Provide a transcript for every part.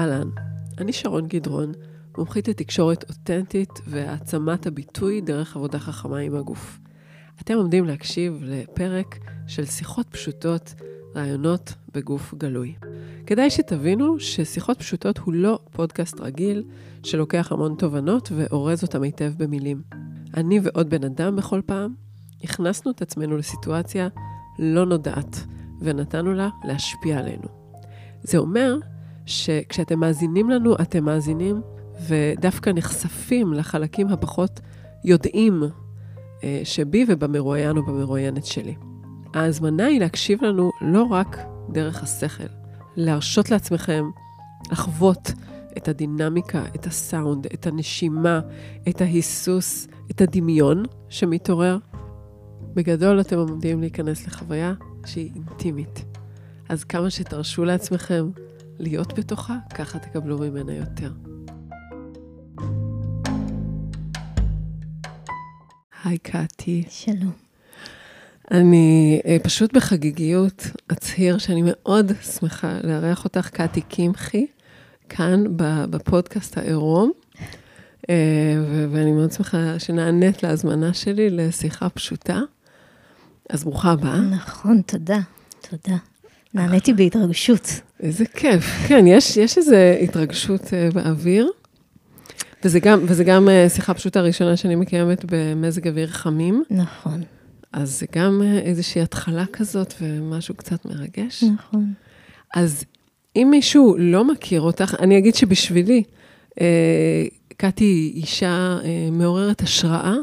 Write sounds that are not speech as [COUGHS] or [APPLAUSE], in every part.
אהלן, אני שרון גדרון, מומחית לתקשורת אותנטית והעצמת הביטוי דרך עבודה חכמה עם הגוף. אתם עומדים להקשיב לפרק של שיחות פשוטות, רעיונות בגוף גלוי. כדאי שתבינו ששיחות פשוטות הוא לא פודקאסט רגיל שלוקח המון תובנות ואורז אותם היטב במילים. אני ועוד בן אדם בכל פעם הכנסנו את עצמנו לסיטואציה לא נודעת ונתנו לה להשפיע עלינו. זה אומר שכשאתם מאזינים לנו, אתם מאזינים ודווקא נחשפים לחלקים הפחות יודעים אה, שבי ובמרואיין או במרואיינת שלי. ההזמנה היא להקשיב לנו לא רק דרך השכל, להרשות לעצמכם לחוות את הדינמיקה, את הסאונד, את הנשימה, את ההיסוס, את הדמיון שמתעורר. בגדול אתם עומדים להיכנס לחוויה שהיא אינטימית. אז כמה שתרשו לעצמכם להיות בתוכה, ככה תקבלו ממנה יותר. היי קאטי. שלום. אני אה, פשוט בחגיגיות אצהיר שאני מאוד שמחה לארח אותך, קאטי קמחי, כאן בפודקאסט העירום, אה, ואני מאוד שמחה שנענית להזמנה שלי לשיחה פשוטה. אז ברוכה הבאה. נכון, תודה, תודה. נעניתי בהתרגשות. איזה כיף. כן, יש, יש איזו התרגשות uh, באוויר, וזה גם, וזה גם uh, שיחה פשוטה ראשונה שאני מקיימת במזג אוויר חמים. נכון. אז זה גם uh, איזושהי התחלה כזאת ומשהו קצת מרגש. נכון. אז אם מישהו לא מכיר אותך, אני אגיד שבשבילי, uh, קטי היא אישה uh, מעוררת השראה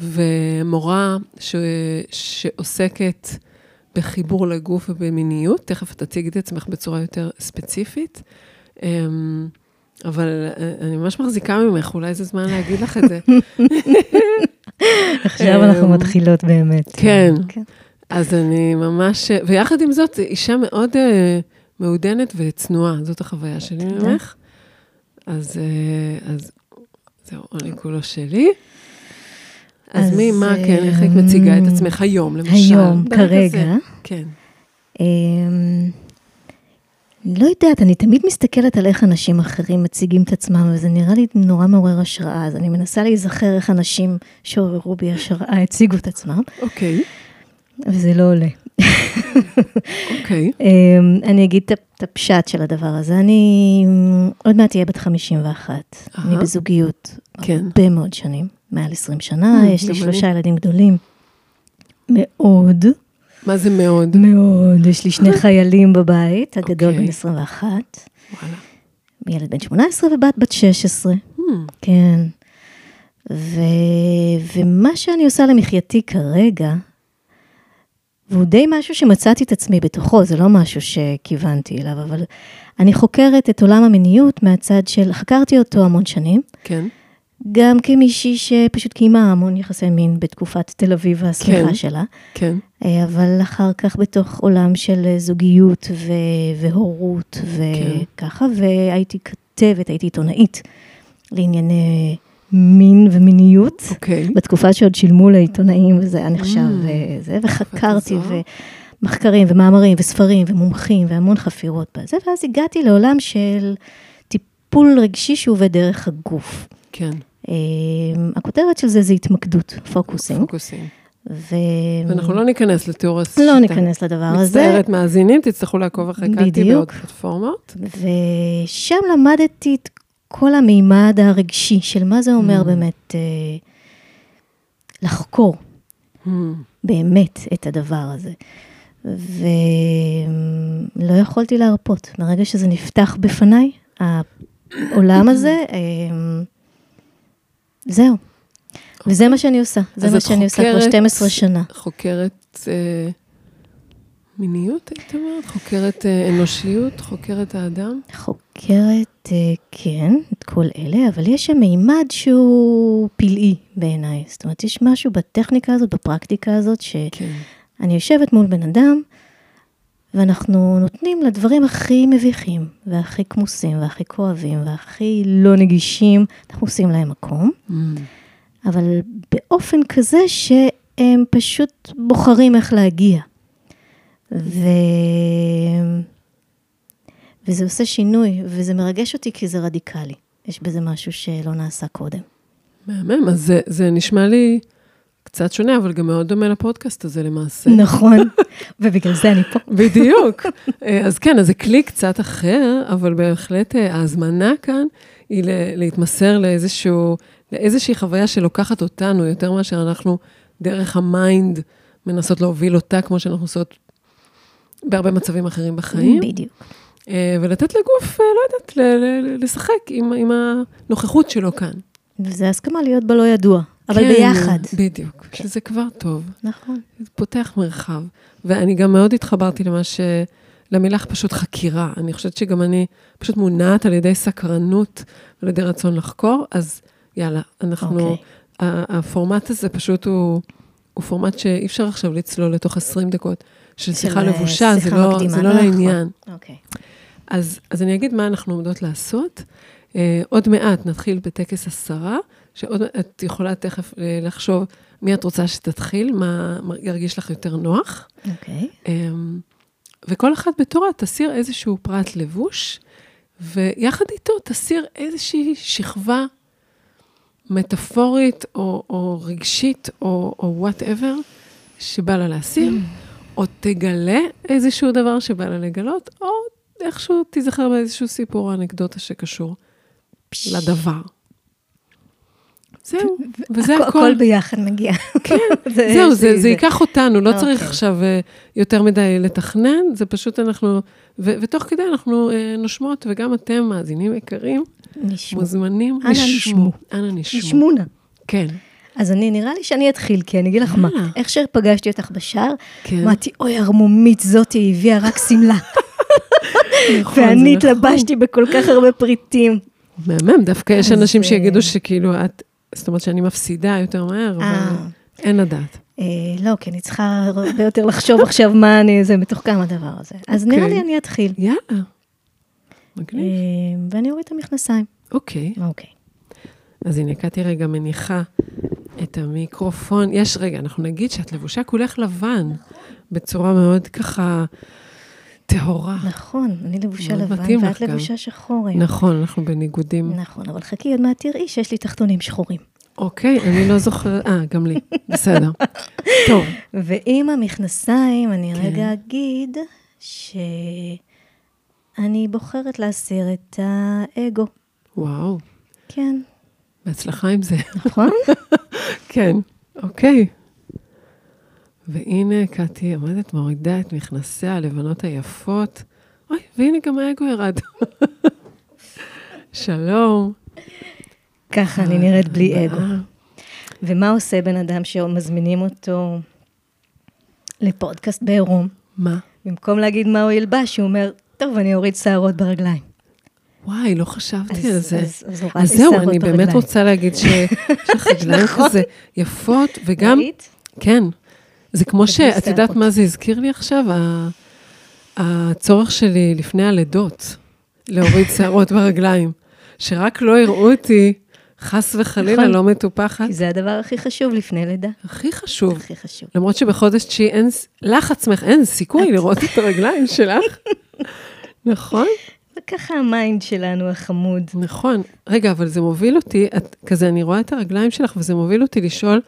ומורה ש, שעוסקת... בחיבור לגוף ובמיניות. תכף תציג את עצמך בצורה יותר ספציפית. אמ, אבל אה, אני ממש מחזיקה ממך, אולי זה זמן להגיד לך את זה. [LAUGHS] עכשיו אנחנו אמ, מתחילות באמת. כן. כן. אז אני ממש, ויחד עם זאת, אישה מאוד uh, מעודנת וצנועה, זאת החוויה שלי ממך. אז, uh, אז זהו, אני כולו שלי. אז מי, מה, כן, איך היית מציגה את עצמך היום, למשל? היום, כרגע. כן. אמ, לא יודעת, אני תמיד מסתכלת על איך אנשים אחרים מציגים את עצמם, וזה נראה לי נורא מעורר השראה, אז אני מנסה להיזכר איך אנשים שעוררו בי השראה הציגו את עצמם. אוקיי. וזה לא עולה. אוקיי. אמ, אני אגיד את הפשט של הדבר הזה. אני עוד מעט אהיה בת 51. אני בזוגיות כן. הרבה מאוד שנים. מעל 20 שנה, mm, יש לי שלושה ילדים גדולים. מאוד. מה זה מאוד? מאוד, יש לי שני חיילים בבית, הגדול אוקיי. בן 21. וואלה. ילד בן 18 ובת בת 16. Hmm. כן. ו... ומה שאני עושה למחייתי כרגע, והוא די משהו שמצאתי את עצמי בתוכו, זה לא משהו שכיוונתי אליו, אבל אני חוקרת את עולם המיניות מהצד של, חקרתי אותו המון שנים. כן. גם כמישהי שפשוט קיימה המון יחסי מין בתקופת תל אביב השמחה כן, שלה. כן. אה, אבל אחר כך בתוך עולם של זוגיות ו- והורות וככה, כן. והייתי כתבת, הייתי עיתונאית לענייני מין ומיניות. אוקיי. בתקופה שעוד שילמו לעיתונאים וזה היה נחשב mm, וזה, וחקרתי ומחקרים ומאמרים וספרים ומומחים והמון חפירות בזה, ואז הגעתי לעולם של טיפול רגשי שעובד דרך הגוף. כן. אמ, הכותרת של זה זה התמקדות, פוקוסים. פוקוסים. ו... ואנחנו לא ניכנס לתיאור השיטה. לא ניכנס לדבר הזה. מצטערת מאזינים, תצטרכו לעקוב אחרי קלטי בעוד פלטפורמות. ושם למדתי את כל המימד הרגשי של מה זה אומר mm. באמת אה, לחקור mm. באמת את הדבר הזה. ולא יכולתי להרפות. מרגע שזה נפתח בפניי, העולם [COUGHS] הזה, אה, זהו. אוקיי. וזה מה שאני עושה, זה מה שאני עושה כבר 12 שנה. חוקרת אה, מיניות, היית אומרת? חוקרת אה, אנושיות? חוקרת האדם? חוקרת, אה, כן, את כל אלה, אבל יש שם מימד שהוא פלאי בעיניי. זאת אומרת, יש משהו בטכניקה הזאת, בפרקטיקה הזאת, שאני כן. יושבת מול בן אדם, ואנחנו נותנים לדברים הכי מביכים, והכי כמוסים, והכי כואבים, והכי לא נגישים, אנחנו עושים להם מקום, mm. אבל באופן כזה שהם פשוט בוחרים איך להגיע. ו... וזה עושה שינוי, וזה מרגש אותי כי זה רדיקלי. יש בזה משהו שלא נעשה קודם. מהמם, אז זה, זה נשמע לי קצת שונה, אבל גם מאוד דומה לפודקאסט הזה למעשה. נכון, [LAUGHS] ובגלל זה אני פה. בדיוק. אה, אז כן, אז זה כלי קצת אחר, אבל בהחלט אה, ההזמנה כאן היא להתמסר לאיזשהו, לאיזושהי חוויה שלוקחת אותנו יותר מאשר אנחנו דרך ה mind מנסות להוביל אותה, כמו שאנחנו עושות בהרבה מצבים אחרים בחיים. בדיוק. אה, ולתת לגוף, לא יודעת, לשחק עם, עם הנוכחות שלו כאן. וזה הסכמה להיות בלא ידוע. אבל כן, ביחד. בדיוק, כן. שזה כבר טוב. נכון. זה פותח מרחב. ואני גם מאוד התחברתי למה ש... למילה פשוט חקירה. אני חושבת שגם אני פשוט מונעת על ידי סקרנות ועל ידי רצון לחקור, אז יאללה, אנחנו... Okay. אוקיי. הפורמט הזה פשוט הוא, הוא פורמט שאי אפשר עכשיו לצלול לתוך 20 דקות של שיחה של לבושה, שיחה זה לא, זה לא נכון. לעניין. אוקיי. Okay. אז, אז אני אגיד מה אנחנו עומדות לעשות. Uh, עוד מעט נתחיל בטקס השרה. שעוד את יכולה תכף אה, לחשוב מי את רוצה שתתחיל, מה ירגיש לך יותר נוח. אוקיי. Okay. אמ, וכל אחת בתורה תסיר איזשהו פרט לבוש, ויחד איתו תסיר איזושהי שכבה מטאפורית או, או רגשית או וואטאבר שבא לה להסיר, mm. או תגלה איזשהו דבר שבא לה לגלות, או איכשהו תיזכר באיזשהו סיפור או אנקדוטה שקשור לדבר. זהו, וזה הכול. הכל ביחד מגיע. כן, [LAUGHS] זהו, זה ייקח אותנו, לא צריך אוקיי. עכשיו אה, יותר מדי לתכנן, זה פשוט אנחנו, ותוך כדי אנחנו אה, נושמות, וגם אתם, מאזינים יקרים, מוזמנים, אנא נשמו. אנא נשמו. נשמונה. כן. אז אני, נראה לי שאני אתחיל, כי אני אגיד לך מה, איך שפגשתי אותך בשער, כן. אמרתי, אוי, ערמומית זאתי הביאה רק שמלה. נכון, ואני נכון. התלבשתי בכל כך הרבה פריטים. מהמם, דווקא יש אנשים שיגידו שכאילו את זאת אומרת שאני מפסידה יותר מהר, אבל אה. אין לדעת. אה, לא, כי אני צריכה הרבה יותר לחשוב עכשיו מה אני, זה מתוחכם הדבר הזה. אז נראה לי אוקיי. אני אתחיל. יאללה. מגניב. אה, ואני אוריד את המכנסיים. אוקיי. אוקיי. אז הנה, קטי רגע מניחה את המיקרופון. יש, רגע, אנחנו נגיד שאת לבושה כולך לבן, בצורה מאוד ככה טהורה. נכון, אני לבושה לבן, ואת לבושה שחור היום. נכון, אנחנו בניגודים. נכון, אבל חכי, עוד מעט תראי שיש לי תחתונים שחורים. אוקיי, אני לא זוכרת, אה, גם לי, בסדר. טוב. ועם המכנסיים, אני כן. רגע אגיד שאני בוחרת להסיר את האגו. וואו. כן. בהצלחה עם זה. נכון? [LAUGHS] כן, אוקיי. והנה קטי עומדת, מורידה את מכנסיה הלבנות היפות. אוי, והנה גם האגו ירד. [LAUGHS] שלום. ככה אני נראית בלי אגו. ומה עושה בן אדם שמזמינים אותו לפודקאסט בעירום? מה? במקום להגיד מה הוא ילבש, הוא אומר, טוב, אני אוריד שערות ברגליים. וואי, לא חשבתי על זה. אז, זהו, אני באמת רוצה להגיד שיש לך רגליים. כזה יפות, וגם... כן. זה כמו שאת יודעת מה זה הזכיר לי עכשיו? הצורך שלי לפני הלידות, להוריד [LAUGHS] שערות ברגליים. שרק לא יראו אותי, חס וחלילה, נכון. לא מטופחת. כי זה הדבר הכי חשוב לפני לידה. הכי חשוב. הכי חשוב. למרות שבחודש תשיעי אין, לך עצמך אין סיכוי לראות את הרגליים שלך. [LAUGHS] נכון? וככה ה mind שלנו החמוד. נכון. רגע, אבל זה מוביל אותי, את, כזה, אני רואה את הרגליים שלך, וזה מוביל אותי לשאול,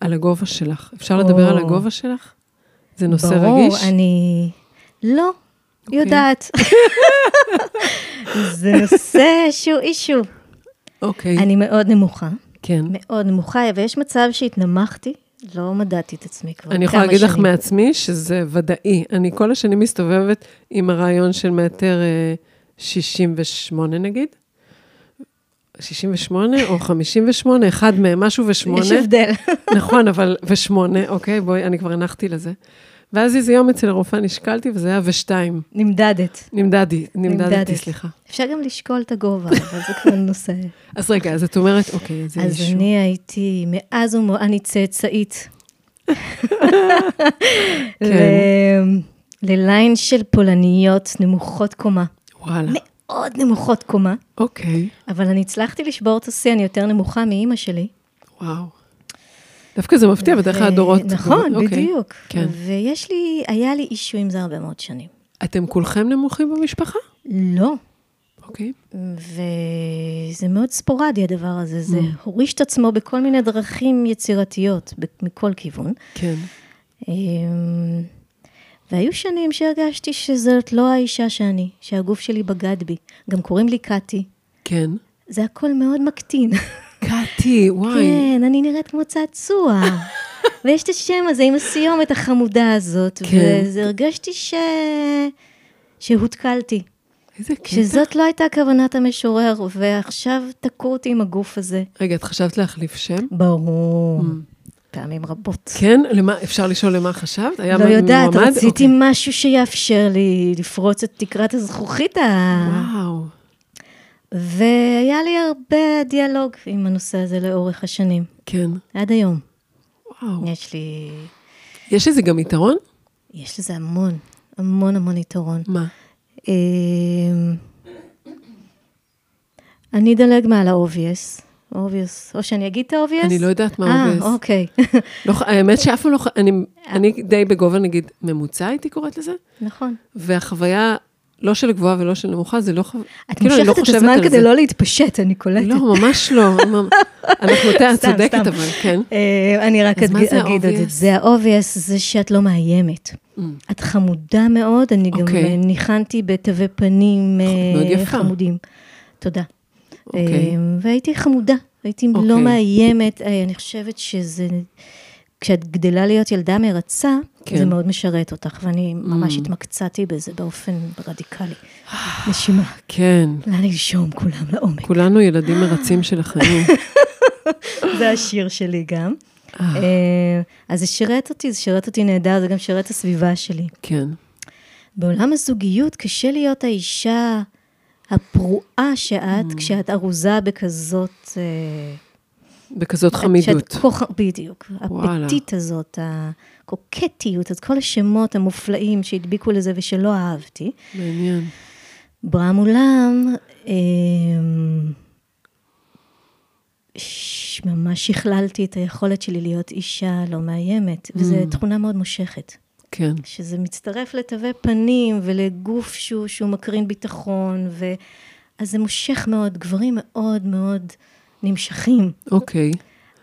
על הגובה שלך. אפשר או... לדבר על הגובה שלך? זה נושא ברור, רגיש? ברור, אני... לא, okay. אוקיי. יודעת. [LAUGHS] זה נושא שהוא אישו. אוקיי. אני מאוד נמוכה. כן. מאוד נמוכה, ויש מצב שהתנמכתי, לא מדדתי את עצמי כבר אני יכולה להגיד לך מעצמי שזה ודאי. אני כל השנים מסתובבת עם הרעיון של מטר 68 אה, נגיד. 68 או 58, אחד מהם, משהו ושמונה. יש הבדל. [LAUGHS] נכון, אבל ושמונה, אוקיי, בואי, אני כבר הנחתי לזה. ואז איזה יום אצל הרופאה נשקלתי, וזה היה ושתיים. נמדדת. נמדדי, נמדדתי, סליחה. אפשר גם לשקול את הגובה, אבל זה כבר נושא. [LAUGHS] אז רגע, אז את אומרת, אוקיי, אז אז אני הייתי, מאז ומ... אני צאצאית. [LAUGHS] כן. לליין של פולניות נמוכות קומה. וואלה. מאוד נמוכות קומה. אוקיי. אבל אני הצלחתי לשבור את השיא, אני יותר נמוכה מאימא שלי. וואו. דווקא זה מפתיע, בדרך כלל הדורות... נכון, אוקיי. בדיוק. כן. ויש לי, היה לי אישו עם זה הרבה מאוד שנים. אתם כולכם נמוכים במשפחה? לא. אוקיי. וזה מאוד ספורדי הדבר הזה, זה Mm. הוריש את עצמו בכל מיני דרכים יצירתיות, מכל כיוון. כן. והיו שנים שהרגשתי שזאת לא האישה שאני, שהגוף שלי בגד בי. גם קוראים לי קאטי. כן. זה הכל מאוד מקטין. קטי, וואי. כן, אני נראית כמו צעצוע. [LAUGHS] ויש את השם הזה עם הסיומת החמודה הזאת, כן. וזה הרגשתי ש... שהותקלתי. איזה קטע. שזאת לא הייתה כוונת המשורר, ועכשיו תקעו אותי עם הגוף הזה. רגע, את חשבת להחליף שם? ברור. Mm. פעמים רבות. כן? למה, אפשר לשאול למה חשבת? היה לא יודעת, מועמד? רציתי אוקיי. משהו שיאפשר לי לפרוץ את תקרת הזכוכית ה... וואו. והיה לי הרבה דיאלוג עם הנושא הזה לאורך השנים, כן. עד היום. וואו. יש לי... יש לזה גם יתרון? יש לזה המון, המון המון יתרון. מה? אמ, אני אדלג מעל ה-obvious. Obvious, או שאני אגיד את ה-obvious? אני לא יודעת מה אה, obvious. אוקיי. [LAUGHS] לא, האמת שאף פעם לא... אני, אני די בגובה, נגיד, ממוצע הייתי קוראת לזה, נכון. והחוויה, לא של גבוהה ולא של נמוכה, זה לא חוויה... את כאילו, אני לא מושכת את חושבת הזמן על כדי זה. לא להתפשט, אני קולטת. לא, ממש לא. [LAUGHS] אנחנו, את סתם, צודקת. אבל כן. אה, אני רק אגיד זה את זה. זה ה-obvious, זה שאת לא מאיימת. Mm. את חמודה מאוד, אני גם אוקיי. אה, ניחנתי בתווי פנים אה. חמודים. תודה. אוקיי. אה, והייתי חמודה, הייתי אוקיי. לא מאיימת, אה, אני חושבת שזה... כשאת גדלה להיות ילדה מרצה, כן. זה מאוד משרת אותך, ואני ממש Mm. התמקצעתי בזה באופן רדיקלי. נשימה, כן. לאן לנשום כולם לעומק. כולנו ילדים מרצים של החיים. [LAUGHS] זה השיר שלי גם. אה, אה, אז זה שירת אותי, זה שירת אותי נהדר, זה גם שירת הסביבה שלי. כן. בעולם הזוגיות קשה להיות האישה הפרועה שאת, Mm. כשאת ארוזה בכזאת... אה, בכזאת שאת חמידות. כוח, בדיוק. הפטית הזאת, הקוקטיות, את כל השמות המופלאים שהדביקו לזה ושלא אהבתי. מעניין. ברם אולם, אה, ממש שכללתי את היכולת שלי להיות אישה לא מאיימת, וזו Mm. תכונה מאוד מושכת. כן. שזה מצטרף לתווי פנים ולגוף שהוא, שהוא מקרין ביטחון, ו... אז זה מושך מאוד, גברים מאוד מאוד נמשכים. אוקיי.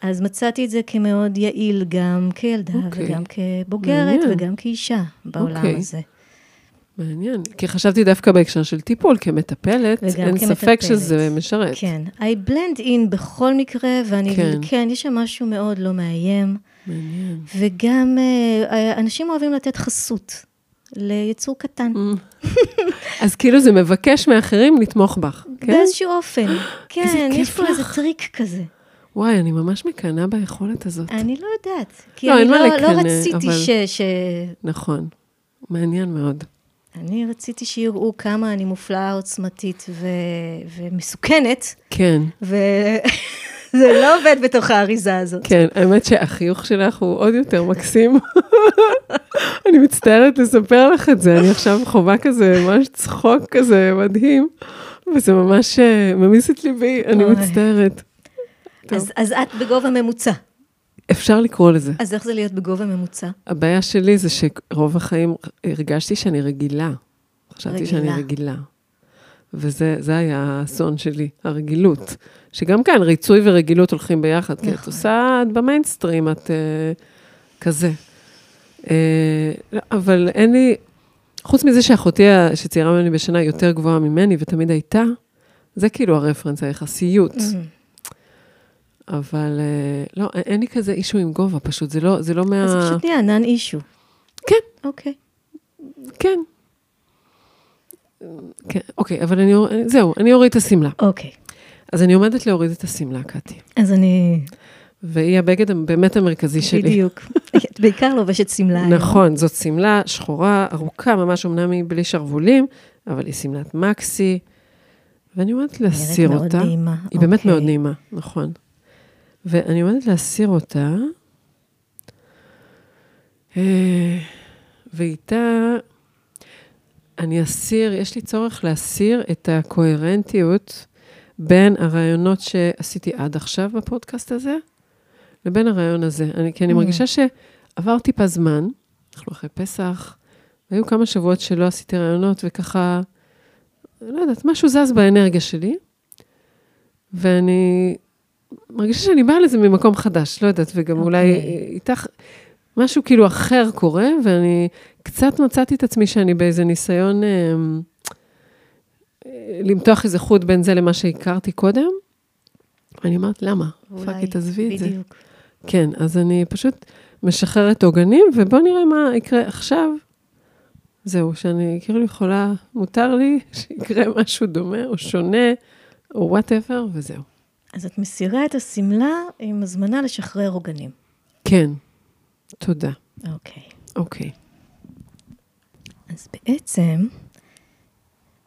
אז מצאתי את זה כמאוד יעיל גם כילדה אוקיי. וגם כבוגרת מעניין. וגם כאישה בעולם אוקיי. הזה. מעניין. כי חשבתי דווקא בהקשר של טיפול, כמטפלת, אין ספק כמטפלת. שזה משרת. כן, I blend in בכל מקרה, ואני. כן, כן יש שם משהו מאוד לא מאיים, מעניין. וגם אה, אנשים אוהבים לתת חסות ליצור קטן. [LAUGHS] אז כאילו זה מבקש מאחרים לתמוך בך, כן? באיזשהו אופן. [GASPS] כן, יש פה איזה. טריק כזה. וואי, אני ממש מקנאה ביכולת הזאת. אני לא יודעת. כי לא, אני לא, לא לקנא, רציתי אבל- ש, ש... נכון. מעניין מאוד. אני רציתי שיראו כמה אני מופלאה, עוצמתית ו... ומסוכנת, כן, [LAUGHS] וזה לא עובד בתוך האריזה הזאת. כן. האמת שהחיוך שלך הוא עוד יותר מקסים. אני מצטערת לספר לך את זה, אני עכשיו חווה כזה ממש צחוק כזה מדהים, וזה ממש אה, ממיס את ליבי, אני. מצטערת. אז, אז את בגובה ממוצע. אפשר לקרוא לזה. אז איך זה להיות בגובה ממוצע? הבעיה שלי זה שרוב החיים הרגשתי שאני רגילה. חשבתי רגילה. שאני רגילה. וזה זה היה האסון שלי, הרגילות. שגם כאן, ריצוי ורגילות הולכים ביחד, כי את נכון. עושה, את במיינסטרים, את אה, כזה. לא, אבל אין לי, חוץ מזה שאחותי, שצעירה ממני בשנה, יותר גבוהה ממני, ותמיד הייתה, זה כאילו הרפרנס, היחסיות. אבל אה, לא, אין- לי כזה אישו עם גובה, פשוט, זה לא, זה לא מה... אז פשוט נהיה נאן אישו. כן. אוקיי. כן. כן, אוקיי, אבל אני, זהו, אני אוריד את השמלה. אוקיי. אז אני עומדת להוריד את השמלה, קטי. אז אני... והיא הבגד באמת המרכזי שלי. בדיוק. את [LAUGHS] בעיקר לובשת שמלה. נכון, זאת שמלה שחורה, ארוכה, ממש, אמנם היא בלי שרוולים, אבל היא שמלת מקסי, ואני עומדת להסיר אותה. מאוד נעימה. היא באמת אוקיי. מאוד נעימה, נכון. ואני עומדת להסיר אותה, אה, ואיתה אני אסיר, יש לי צורך להסיר את הקוהרנטיות בין הרעיונות שעשיתי עד עכשיו בפודקאסט הזה, לבין הרעיון הזה. אני, כי אני Mm. מרגישה שעבר טיפה זמן, אנחנו אחרי פסח, והיו כמה שבועות שלא עשיתי רעיונות, וככה לא יודעת, משהו זז באנרגיה שלי, ואני מרגישה שאני באה לזה ממקום חדש, לא יודעת, וגם okay. אולי אוקיי. איתך, משהו כאילו אחר קורה, ואני קצת מצאתי את עצמי שאני באיזה ניסיון אה, למתוח איזה חוט בין זה למה שהכרתי קודם. אני אומרת, למה? fuck it, תעזבי את זה. בדיוק. כן, אז אני פשוט משחררת עוגנים, ובואו נראה מה יקרה עכשיו. זהו, שאני כאילו יכולה, מותר לי [LAUGHS] שיקרה משהו דומה או שונה, או whatever, וזהו. אז את מסירה את השמלה עם הזמנה לשחרר עוגנים. כן, תודה. אוקיי. אוקיי. אז בעצם,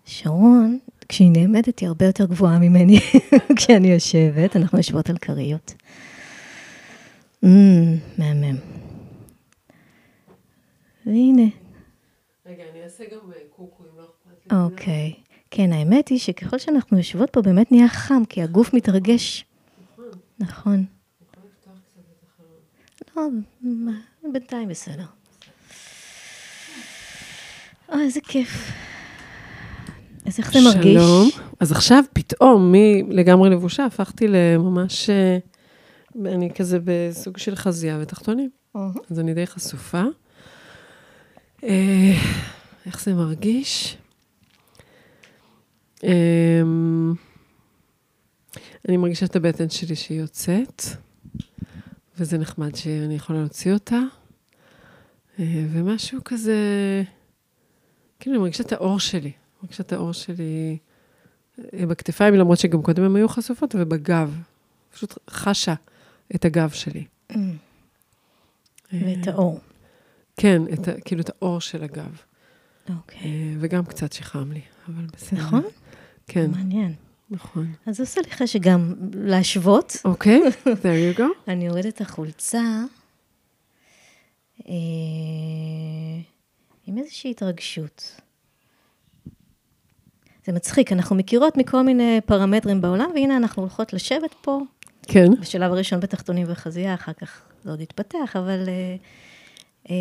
שרון, כשהיא נעמדת, היא הרבה יותר גבוהה ממני [LAUGHS] כשאני יושבת. אנחנו יושבות על כריות. Mm, מהמם. והנה, רגע, אני אעשה גם קוקו, אם לא אכפת אוקיי. כן, האמת היא שככל שאנחנו יושבות פה, באמת נהיה חם, כי הגוף מתרגש. נכון. לא, מה, בינתיים בסדר. אוי, איזה כיף. אז איך זה מרגיש? שלום. אז עכשיו פתאום, מלגמרי לבושה, הפכתי לממש, אה, אני כזה בסוג של חזייה ותחתונים. אהה. אז אני די חשופה. אה, איך זה מרגיש? אה, אני מרגישה את הבטן שלי שהיא יוצאת, וזה נחמד שאני יכולה להוציא אותה. אה, ומשהו כזה, כאילו, אני מרגישה את האור שלי. מרגישה את האור שלי אה, בכתפיים, למרות שגם קודם הן היו חשופות, ובגב. פשוט חשה את הגב שלי. Mm. ואת האור. כן, את, כאילו את האור של הגב. אוקיי. אה, וגם קצת שחם לי, אבל בסדר. נכון? כן, מעניין. נכון. אז עושה לי חשק גם להשוות. אוקיי, there you go. [LAUGHS] אני יורדת החולצה אה, עם איזושהי התרגשות. זה מצחיק, אנחנו מכירות מכל מיני פרמטרים בעולם, והנה אנחנו הולכות לשבת פה, כן, בשלב הראשון בתחתונים וחזייה, אחר כך זה עוד יתפתח, אבל... אה, אה,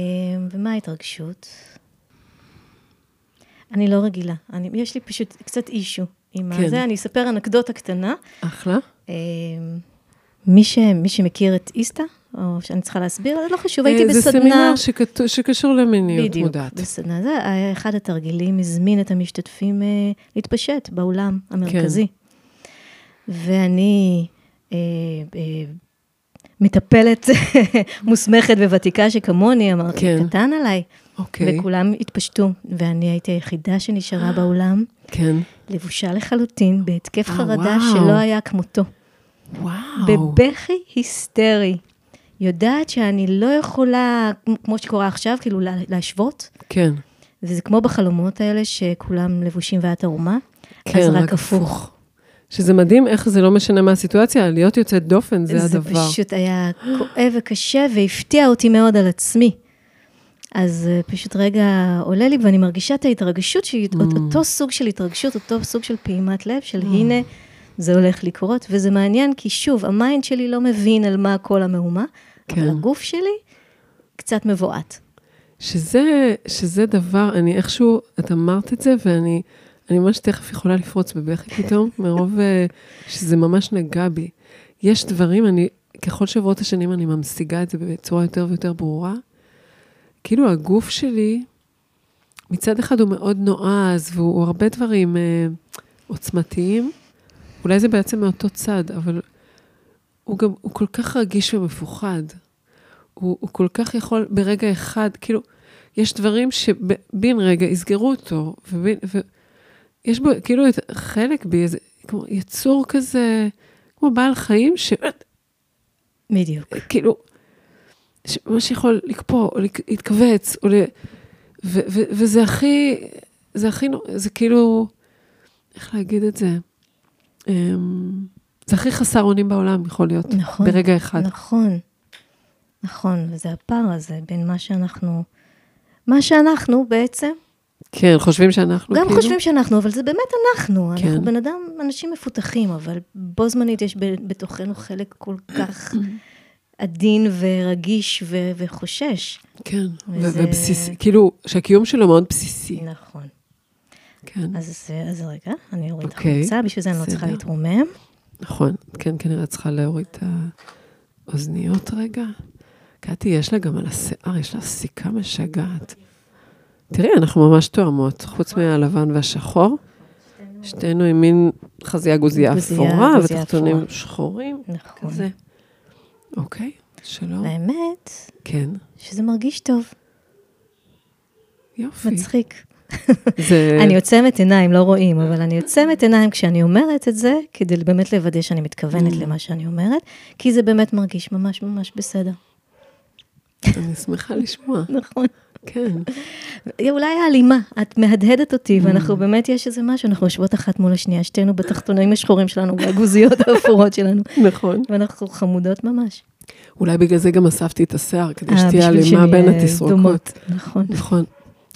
ומה ההתרגשות? אני לא רגילה, אני, יש לי פשוט קצת אישו עם כן. זה, אני אספר אנקדוטה קטנה. אחלה. אה, מי, ש, מי שמכיר את איסתא, או שאני צריכה להסביר, לא חשוב, הייתי אה, בסדנה. זה סמינר שכתו- שקשור למיניות בדיוק, מודעת. בסדנה. זה היה אחד התרגילים, הזמין את המשתתפים אה, להתפשט באולם המרכזי. ואני אה, אה, מטפלת [LAUGHS] מוסמכת וותיקה שכמוני, אמרתי, כן. קטן עליי. אוקיי, וכולם התפשטו, ואני הייתי היחידה שנשארה [GASPS] באולם, כן. לבושה לחלוטין, בהתקף אה, חרדה וואו. שלא היה כמותו. וואו. בבכי היסטרי. יודעת שאני לא יכולה, כמו שקורה עכשיו, כאילו לה- להשוות, כן, וזה כמו בחלומות האלה שכולם לבושים ואת ערומה, כן, אז רק הפוך. שזה מדהים איך זה לא משנה מה הסיטואציה, להיות יוצאת דופן זה זה הדבר. פשוט היה כואב וקשה, והפתיע אותי מאוד על עצמי. אז אה, פשוט רגע עולה לי, ואני מרגישה את ההתרגשות, שהיא Mm. אותו סוג של התרגשות, אותו סוג של פעימת לב, של הנה, זה הולך לקרות, וזה מעניין, כי שוב, המיינד שלי לא מבין על מה כל המהומה, אבל כן. הגוף שלי קצת מבועת. שזה, שזה דבר, אני איכשהו, את אמרת את זה, ואני אני ממש תכף יכולה לפרוץ בבכי פתאום, [LAUGHS] מרוב אה, שזה ממש נגע בי. יש דברים, אני, ככל שעברות השנים אני ממשיגה את זה בצורה יותר ויותר ברורה. כאילו הגוף שלי, מצד אחד הוא מאוד נועז, והוא הוא הרבה דברים אה, עוצמתיים. אולי זה בעצם מאותו צד, אבל הוא גם, הוא כל כך רגיש ומפוחד. הוא, הוא כל כך יכול ברגע אחד, כאילו, יש דברים שבן רגע יסגרו אותו, ובין, ויש בו כאילו את חלק בי, איזה, כמו יצור כזה, כמו בעל חיים, בדיוק. שכאילו, שממש יכול לקפוא, או להתכווץ, או ל... ו, ו, וזה הכי, זה הכי, זה כאילו, איך להגיד את זה? אמ, זה הכי חסר אונים בעולם, יכול להיות, נכון. ברגע אחד. נכון, נכון, וזה הפער הזה בין מה שאנחנו, מה שאנחנו בעצם, כן, חושבים שאנחנו גם כאילו... חושבים שאנחנו, אבל זה באמת אנחנו. כן. אנחנו בן אדם, אנשים מפותחים, אבל בו זמנית יש בתוכנו חלק כל כך עדין ורגיש ו- וחושש. כן, וזה- ובסיסי, כאילו, שהקיום שלו מאוד בסיסי. נכון. כן. אז, אז רגע, אני אוריד אוקיי, החוצה, בשביל זה אני לא צריכה. להתרומם. נכון, כן, כנראה צריכה להוריד את האוזניות רגע. קטי, יש לה גם על השיער, יש לה סיכה משגעת. תראי, אנחנו ממש תואמות, חוץ מהלבן והשחור. שתינו עם מין חזייה גוזייה אפורה, ותחתונים. שחורים, נכון. כזה. אוקיי, שלום. והאמת, כן, שזה מרגיש טוב, יופי. מצחיק. זה... אני עוצמת עיניים, לא רואים, אבל אני עוצמת עיניים כשאני אומרת את זה, כדי באמת לוודא שאני מתכוונת Mm. למה שאני אומרת, כי זה באמת מרגיש ממש ממש בסדר. אני שמחה לשמוע, נכון. כן. אולי ההלימה, את מהדהדת אותי, Mm. ואנחנו באמת, יש איזה משהו, אנחנו יושבות אחת מול השנייה, שתינו בתחתונים השחורים שלנו, והגוזיות [LAUGHS] האפורות שלנו, נכון. ואנחנו חמודות ממש. אולי בגלל זה גם אספתי את השיער, כדי אה, שתהיה הלימה בין התסרוקות. נכון. נכון.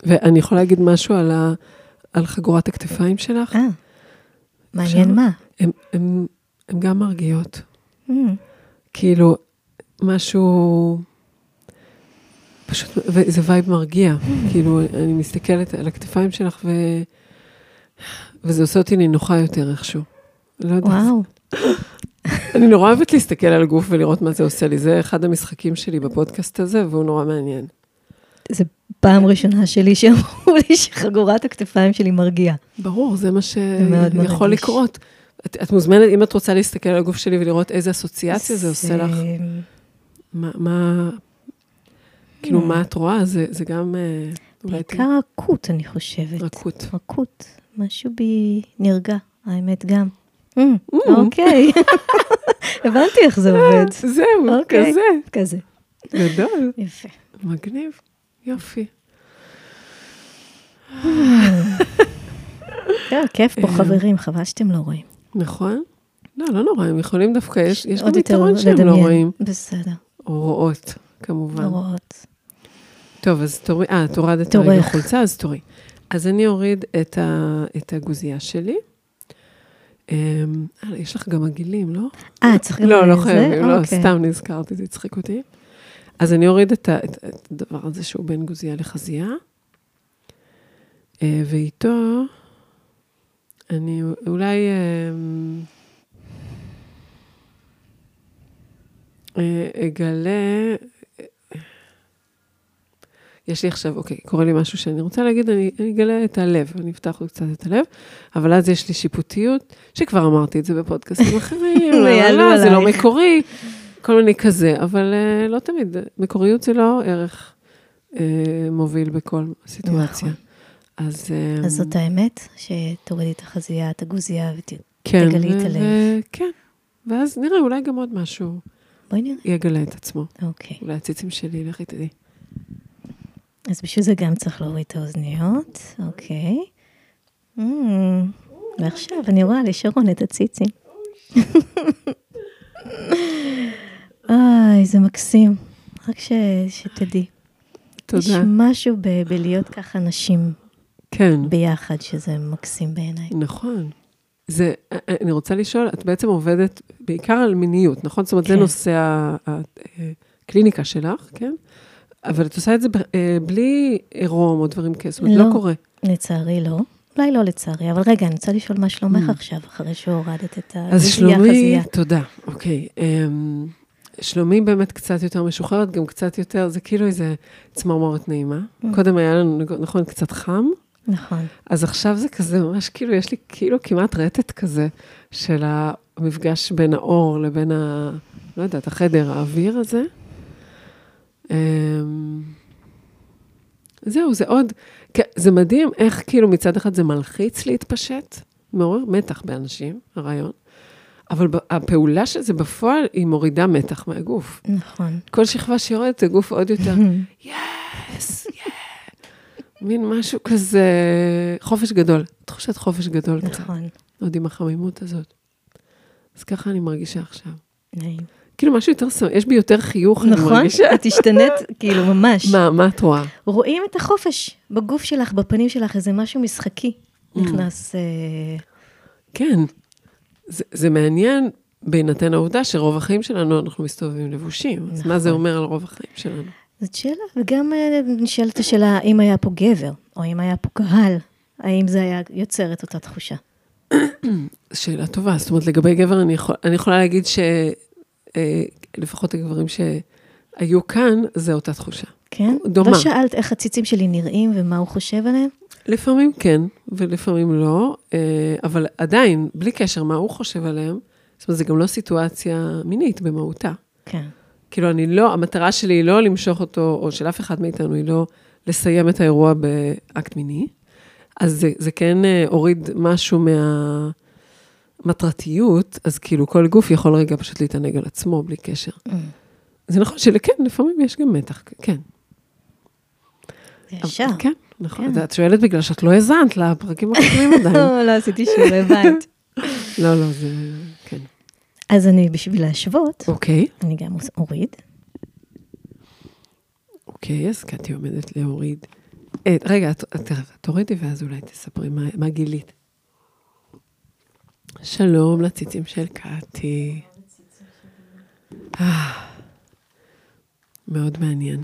ואני יכולה להגיד משהו על, ה... על חגורת הכתפיים שלך? אה, מעניין? מה. הן הם, הם גם מרגיעות. Mm, כאילו, משהו... פשוט, זה vibe מרגיע. כאילו, אני מסתכלת על הכתפיים שלך, ו... וזה עושה אותי נינוחה יותר איכשהו. לא יודעת. וואו, [LAUGHS] אני נורא אוהבת להסתכל על הגוף ולראות מה זה עושה לי. זה אחד המשחקים שלי בפודקאסט הזה, והוא נורא מעניין. זו פעם ראשונה שלי שאמרו לי שחגורת הכתפיים שלי מרגיעה. ברור, זה מה שיכול. לקרות. את, את מוזמנת, אם את רוצה להסתכל על הגוף שלי ולראות איזה אסוציאציה זה עושה לך, מה, מה כאילו, מה את רואה, זה, זה גם אה, בעיקר רכות, אני חושבת. רכות. רכות. משהו בי נרגע, האמת גם. Mm, Mm. אוקיי. [LAUGHS] הבנתי איך זה עובד. זהו, אוקיי. כזה. כזה. גדול, יפה. מגניב, יופי. טוב, כיף פה, אה. חברים, חבל שאתם לא רואים. נכון? לא, לא נורא, הם יכולים דווקא, יש, גם יתרון שהם לא. רואים. בסדר, או רואות, כמובן. רואות. טוב, אז תורי, אה, את הורדת. רגע חולצה, אז תורי. אז אני אוריד את, ה, את הגוזייה שלי. אמ, אה, יש לך גם עגילים, לא? אה, צריך גם לא, לא? חייבים, לא, אוקיי. סתם נזכרתי, זה הצחיק אותי. אז אני אוריד את, הדבר הזה שהוא בין גוזייה לחזייה, ואיתו אני אולי... אמ, אה, אגלה... יש לי עכשיו, אוקיי, קורה לי משהו שאני רוצה להגיד, אני, אני אגלה את הלב, אני אפתח עוד קצת את הלב, אבל אז יש לי שיפוטיות, שכבר אמרתי את זה בפודקאסטים [LAUGHS] אחרים, לא, לא, זה לא. מקורי, כל מיני כזה, אבל uh, לא תמיד, מקוריות זה לא ערך uh, מוביל בכל סיטואציה. אז... אז זאת האמת, שתורידי את החזייה, את הגוזייה, ותגלי כן, את הלב. כן, ואז נראה, אולי גם עוד משהו בואי נראה. יגלה את עצמו. אוקיי. אולי הציצים שלי, לכי תדעי. אז בשביל זה גם צריך להוריד את האוזניות, אוקיי. Mm, ועכשיו אני רואה לשרון את הציצים. איי, זה מקסים. רק שתדעי. יש תודה. משהו ב, בלהיות ככה נשים כן. ביחד, שזה מקסים בעיניי. נכון. זה, אני רוצה לשאול, את בעצם עובדת בעיקר על מיניות, נכון? זאת אומרת, זה כן. נושא ה- ה- הקליניקה שלך, כן? אבל את עושה את זה אה, בלי עירום או דברים כאלה, זאת אומרת, לא לא. קורה. לצערי לא. אולי לא לצערי, אבל רגע, אני רוצה לשאול מה שלומך Mm. עכשיו, אחרי שהורדת את אז הגוזייה שלומי. תודה, אוקיי. אמ, שלומי באמת קצת יותר משוחררת, גם קצת יותר, זה כאילו איזה צמרמורת נעימה. Mm. קודם היה לנו, נכון, קצת חם, נכון. אז עכשיו זה כזה ממש כאילו, יש לי כאילו כמעט רטט כזה של המפגש בין האור לבין ה... לא יודעת, החדר, האוויר הזה. אמ, זהו, זה עוד... זה מדהים איך כאילו מצד אחד זה מלחיץ להתפשט, מעורר מתח באנשים, הרעיון, אבל הפעולה של זה בפועל, היא מורידה מתח מהגוף. נכון. כל שכבה שיורדת, הגוף עוד יותר, [LAUGHS] יס. מין משהו כזה, חופש גדול, תחושת חופש גדול קצת, נכון. עוד עם החמימות הזאת. אז ככה אני מרגישה עכשיו. נעים. כאילו משהו יותר, יש בי יותר חיוך, אני נכון? מרגישה. את השתנית, [LAUGHS] כאילו, ממש. מה, מה את רואה? רואים את החופש בגוף שלך, בפנים שלך, איזה משהו משחקי Mm. נכנס. אה, כן, זה, זה מעניין בהינתן העובדה שרוב החיים שלנו אנחנו מסתובבים לבושים. אז מה זה נכון. אומר על רוב החיים שלנו? זאת שאלה, וגם אה, נשאלת השאלה, אם היה פה גבר, או אם היה פה קהל, האם זה היה יוצר את אותה תחושה? [CLEARS THROAT] שאלה טובה. זאת אומרת, לגבי גבר, אני, יכול, אני יכולה להגיד שלפחות הגברים שהיו כאן, זה אותה תחושה. כן? דומה. לא שאלת איך הציצים שלי נראים ומה הוא חושב עליהם? לפעמים כן, ולפעמים לא, אה, אבל עדיין, בלי קשר מה הוא חושב עליהם, זאת אומרת, זה גם לא סיטואציה מינית במהותה. כן. כאילו, אני לא, המטרה שלי היא לא למשוך אותו, או של אף אחד מאיתנו, היא לא לסיים את האירוע באקט מיני. אז זה, זה כן אה, הוריד משהו מהמטרתיות, אז כאילו כל גוף יכול רגע פשוט להתענג על עצמו בלי קשר. Mm. זה נכון שלכן, לפעמים יש גם מתח, כן. ישר. כן, נכון. כן. את שואלת בגלל שאת לא האזנת לפרקים הקודמים עדיין. [LAUGHS] לא, לא עשיתי שיעורי בית. [LAUGHS] לא, לא, זה... אז אני, בשביל להשוות, אוקיי, אני גם אוריד. אוקיי, אז קטי עומדת להוריד. אה, רגע, את- את- תורידי ואז אולי תספרי מה- מה גילית. שלום לציצים של קטי. אה, מאוד מעניין.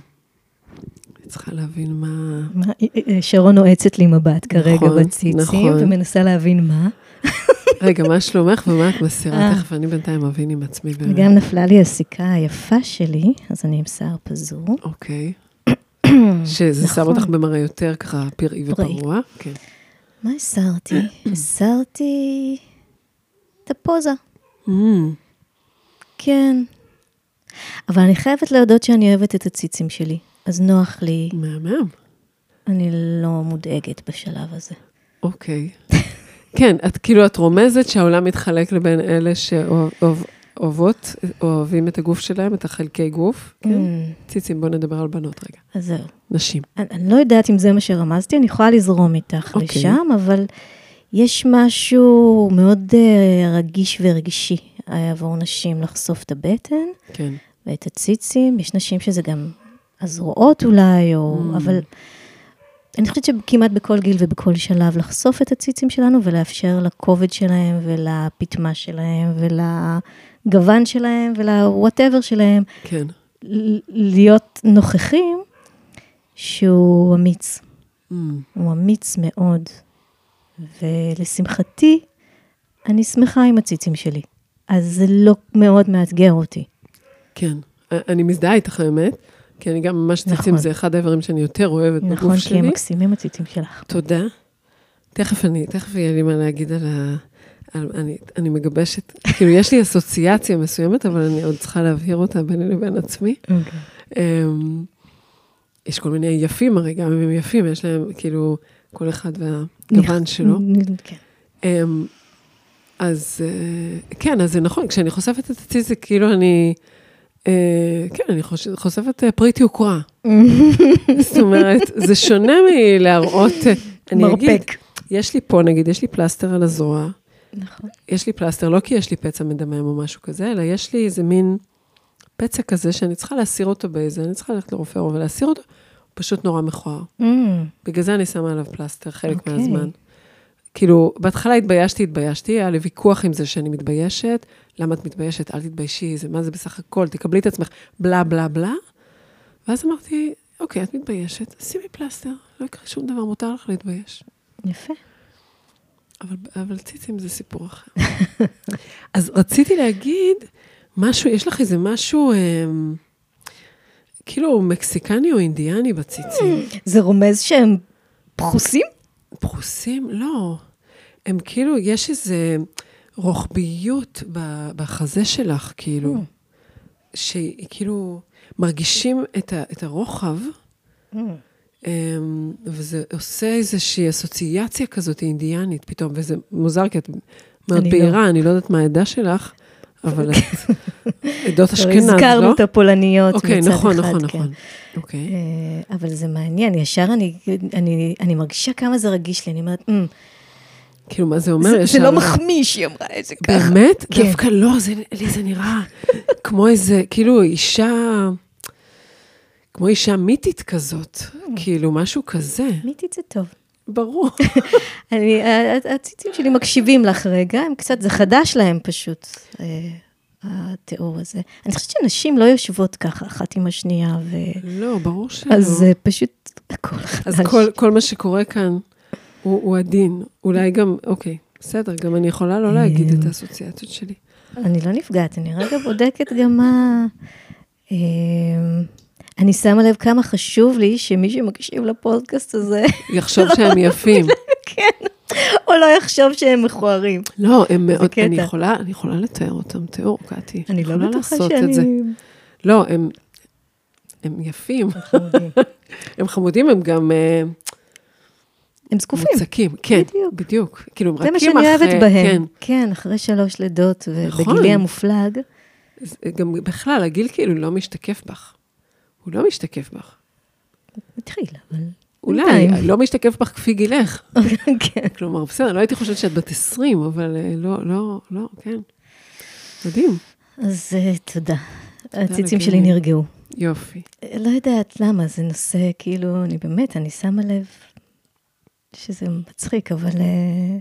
אני צריכה להבין מה... מה- שרון נועצת לי מבט כרגע נכון, בציצים, נכון. ומנסה להבין מה. רגע, מה שלומך ומה את מסירה? אה. תכף אני בינתיים אבין עם עצמי. וגם נפלה לי הסיכה היפה שלי, אז אני עם שיער פזור. אוקיי. [CLEARS THROAT] שזה שם נכון. אותך במראה יותר ככה פראי. ופרוע. כן. מה הסרתי? [CLEARS THROAT] הסרתי את הפוזה. Mm, כן. אבל אני חייבת להודות שאני אוהבת את הציצים שלי, אז נוח לי, מהמם. אני לא מודאגת בשלב הזה. אוקיי. [LAUGHS] כן, את כאילו, את רומזת שהעולם מתחלק לבין אלה שאוהבות, אוהבים את הגוף שלהם, את החלקי גוף. כן? Mm, ציצים, בוא נדבר על בנות רגע. אז זהו. נשים. אני, אני לא יודעת אם זה מה שרמזתי, אני יכולה לזרום איתך אוקיי. לשם, אבל יש משהו מאוד uh, רגיש ורגישי אה, עבור נשים לחשוף את הבטן כן. ואת הציצים. יש נשים שזה גם הזרועות אולי, או... Mm. אבל אני חושבת שכמעט בכל גיל ובכל שלב לחשוף את הציצים שלנו ולאפשר לכובד שלהם ולפטמה שלהם ולגוון שלהם ולוואטאבר שלהם כן. להיות נוכחים שהוא אמיץ. Mm, הוא אמיץ מאוד. ולשמחתי, אני שמחה עם הציצים שלי. אז זה לא מאוד מאתגר אותי. כן. אני מזדהה איתך, האמת, כי אני גם ממש ציצים, נכון. זה אחד האיברים שאני יותר אוהבת בגוף נכון, כי שלי. הם מקסימים הציצים שלך. תודה. תכף אני, תכף יהיה לי מה להגיד על ה... על, אני, אני מגבשת, כאילו, יש לי אסוציאציה מסוימת, אבל אני עוד צריכה להבהיר אותה ביני לבין עצמי. אמ, יש כל מיני יפים, הרי גם אם הם יפים, יש להם, כאילו, כל אחד והגוון שלו. כן. אמ, אז אה, כן, אז זה נכון, כשאני חושפת את הציץ, זה כאילו אני, כן, אני חוש- חושפת אה, פריט יוקרה. [LAUGHS] זאת אומרת, זה שונה מלהראות, אה, מרפק. יש לי פה, נגיד, יש לי פלסטר על הזרוע, נכון. יש לי פלסטר, לא כי יש לי פצע מדמם או משהו כזה, אלא יש לי איזה מין פצע כזה שאני צריכה להסיר אותו באיזה, אני צריכה ללכת לרופא עור ולהסיר אותו, הוא פשוט נורא מכוער. Mm, בגלל זה אני שמה עליו פלסטר חלק אוקיי. מהזמן. כאילו, בהתחלה התביישתי, התביישתי, היה לי ויכוח עם זה שאני מתביישת. למה את מתביישת? אל תתביישי, זה מה זה בסך הכל, תקבלי את עצמך, בלה בלה בלה. ואז אמרתי, אוקיי, את מתביישת, שימי פלסטר, לא יקרה שום דבר, מותר לך להתבייש. יפה. אבל, אבל ציצים זה סיפור אחר. [LAUGHS] אז רציתי להגיד משהו, יש לך איזה משהו, אמ, כאילו מקסיקני או אינדיאני בציצים. זה רומז שהם פחוסים? פרוסים? לא. הם כאילו, יש איזה רוחביות בחזה שלך, כאילו, Mm. שהיא כאילו, מרגישים את, ה, את הרוחב, Mm. אמ, וזה עושה איזושהי אסוציאציה כזאת אינדיאנית פתאום, וזה מוזר, כי את מאוד אני לא. בהירה, אני לא יודעת מה העדה שלך, אבל את [LAUGHS] עדות אשכנז, לא? הזכרנו את הפולניות אוקיי, מצד נכון, אחד, נכון, כן. נכון. אוקיי. אה, אבל זה מעניין, ישר אני מרגישה כמה זה רגיש לי, אני אומרת, "אמ, כאילו, מה זה אומר? זה, זה לא מחמיא שהיא אמרה את זה ככה. באמת? כן. דווקא לא, זה, לי זה נראה כמו איזה, כאילו אישה, כמו אישה מיתית כזאת, כאילו משהו כזה. מיתית זה טוב. ברור. [LAUGHS] אני, הציצים שלי מקשיבים לך רגע, הם קצת, זה חדש להם פשוט, אה, התיאור הזה. אני חושבת שנשים לא יושבות ככה אחת עם השנייה, ו... לא, ברור שלא. אז זה פשוט הכל חדש. אז כל, כל מה שקורה כאן, הוא, הוא עדין. אולי גם, אוקיי, בסדר, גם אני יכולה לא להגיד את האסוציאציות שלי. אני לא נפגעת, אני רגע בודקת גם מה... אמ, אני שמה לב כמה חשוב לי שמי שמקשיב לפודקאסט הזה... יחשוב שהם יפים. כן, או לא יחשוב שהם מכוערים. לא, הם מאוד, אני יכולה, אני יכולה לתאר אותם, תיאור, קטי. אני לא בטוחה שאני... לא, הם, הם יפים. הם חמודים. [LAUGHS] הם חמודים, הם גם... אה, הם זקופים. מוצקים, כן, בדיוק. בדיוק. כאילו, הם רכים אחרי... זה מה שאני אוהבת בהם. כן. כן, אחרי שלוש לידות, ובגילי נכון. המופלג. גם בכלל, הגיל כאילו לא משתקף בך. הוא לא משתקף בך. התחיל, אבל... אולי, לא משתקף בך כפי גילך. [LAUGHS] כן. כלומר, בסדר, לא הייתי חושבת שאת בת 20, אבל אה, לא, לא, לא, כן. מדהים. אז אה, תודה. הציצים שלי נרגעו. יופי. לא יודעת למה, זה נושא, כאילו, אני באמת, אני שמה לב שזה מצחיק, אבל אה,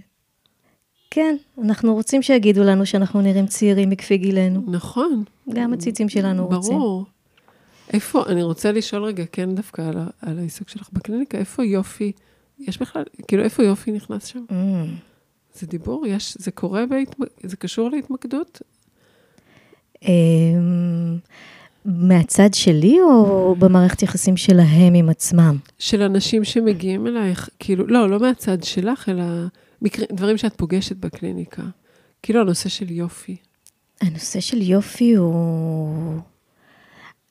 כן, אנחנו רוצים שיגידו לנו שאנחנו נראים צעירים מכפי גילנו. נכון. גם הציצים שלנו ברור. רוצים. ברור. איפה, אני רוצה לשאול רגע, כן, דווקא על, על העיסוק שלך בקליניקה, איפה יופי, יש בכלל, כאילו, איפה יופי נכנס שם? Mm. זה דיבור? יש, זה קורה, בהתמק... זה קשור להתמקדות? מהצד שלי, או במערכת יחסים שלהם עם עצמם? של אנשים שמגיעים אלייך, כאילו, לא, לא מהצד שלך, אלא מקר... דברים שאת פוגשת בקליניקה. כאילו, הנושא של יופי. הנושא של יופי הוא...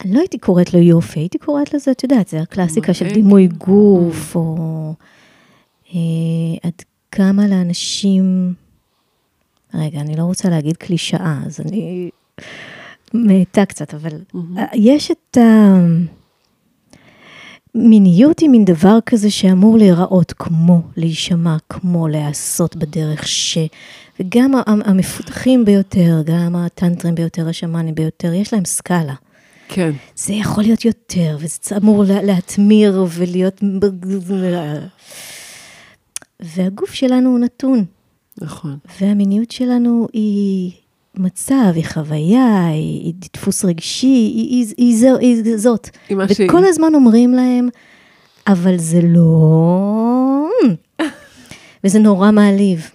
אני לא הייתי קוראת לו יופי, הייתי קוראת לזה, את יודעת, זה הקלאסיקה של דימוי גוף, או אה, עד כמה לאנשים... רגע, אני לא רוצה להגיד קלישאה, אז אני מאטה קצת, אבל mm-hmm. יש את ה... מיניות היא מין דבר כזה שאמור להיראות כמו, להישמע כמו, להיעשות בדרך ש... וגם המפותחים ביותר, גם הטנטרים ביותר, השמאנים ביותר, יש להם סקאלה. כן. זה יכול להיות יותר, וזה אמור להתמיר ולהיות... והגוף שלנו הוא נתון. נכון. והמיניות שלנו היא מצב, היא חוויה, היא, היא דפוס רגשי, היא, היא, היא, זו, היא זאת. מה שהיא. וכל הזמן אומרים להם, אבל זה לא... [LAUGHS] וזה נורא מעליב.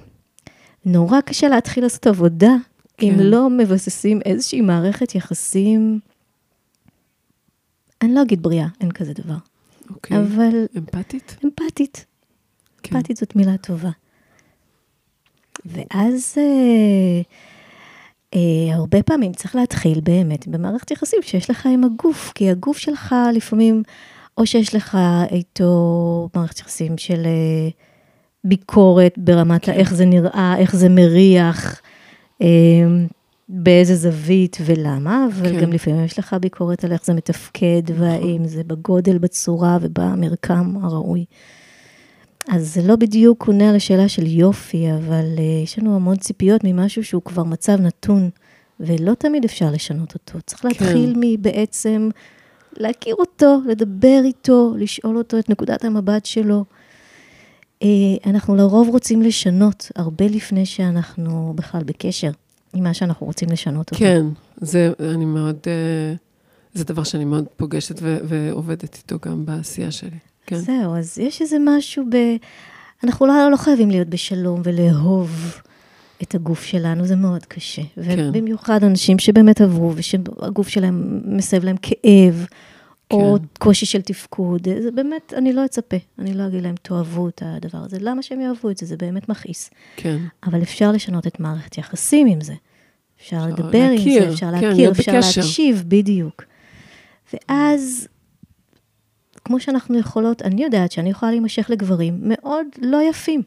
נורא קשה להתחיל לעשות עבודה, כן. אם לא מבססים איזושהי מערכת יחסים אני לא אגיד בריאה, אין כזה דבר. אוקיי. אבל... אמפתית? אמפתית. כן. אמפתית זאת מילה טובה. ואז אה, הרבה פעמים צריך להתחיל באמת במערכת יחסים שיש לך עם הגוף, כי הגוף שלך לפעמים, או שיש לך איתו מערכת יחסים של אה, ביקורת ברמת כן. איך זה נראה, איך זה מריח. אה, באיזה זווית ולמה, אבל כן. גם לפעמים יש לך ביקורת על איך זה מתפקד, נכון. והאם זה בגודל, בצורה ובמרקם הראוי. אז זה לא בדיוק עונה על השאלה של יופי, אבל uh, יש לנו המון ציפיות ממשהו שהוא כבר מצב נתון, ולא תמיד אפשר לשנות אותו. צריך כן. להתחיל מבעצם להכיר אותו, לדבר איתו, לשאול אותו את נקודת המבט שלו. Uh, אנחנו לרוב רוצים לשנות הרבה לפני שאנחנו בכלל בקשר. עם מה שאנחנו רוצים לשנות אותו. כן, זה, אני מאוד, אה, זה דבר שאני מאוד פוגשת ו- ועובדת איתו גם בעשייה שלי. כן. זהו, אז יש איזה משהו ב... אנחנו לא, לא חייבים להיות בשלום ולאהוב את הגוף שלנו, זה מאוד קשה. כן. ובמיוחד אנשים שבאמת עברו ושהגוף שלהם מסב להם כאב, כן. או קושי של תפקוד, זה באמת, אני לא אצפה, אני לא אגיד להם, תאהבו את הדבר הזה. למה שהם יאהבו את זה? זה באמת מכעיס. כן. אבל אפשר לשנות את מערכת יחסים עם זה. אפשר לדבר להכיר, עם זה, אפשר כן, להכיר, אפשר בקשר. להקשיב, בדיוק. ואז, כמו שאנחנו יכולות, אני יודעת שאני יכולה להימשך לגברים מאוד לא יפים.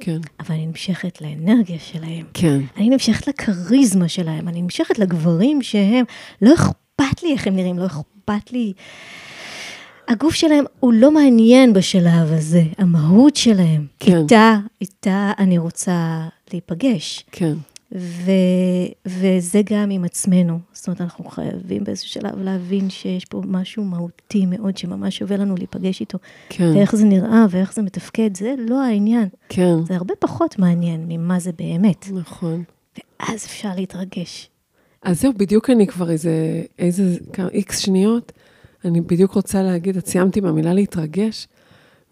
כן. אבל אני נמשכת לאנרגיה שלהם. כן. אני נמשכת לכריזמה שלהם, אני נמשכת לגברים שהם, לא אכפת לי איך הם נראים, לא אכפת לי. הגוף שלהם הוא לא מעניין בשלב הזה, המהות שלהם. כן. איתה, איתה אני רוצה להיפגש. כן. ו, וזה גם עם עצמנו. זאת אומרת, אנחנו חייבים באיזשהו שלב להבין שיש פה משהו מהותי מאוד, שממש שווה לנו להיפגש איתו. כן. ואיך זה נראה ואיך זה מתפקד, זה לא העניין. כן. זה הרבה פחות מעניין ממה זה באמת. נכון. ואז אפשר להתרגש. אז זהו, בדיוק אני כבר איזה, איזה, איקס שניות, אני בדיוק רוצה להגיד, את סיימתי מהמילה להתרגש,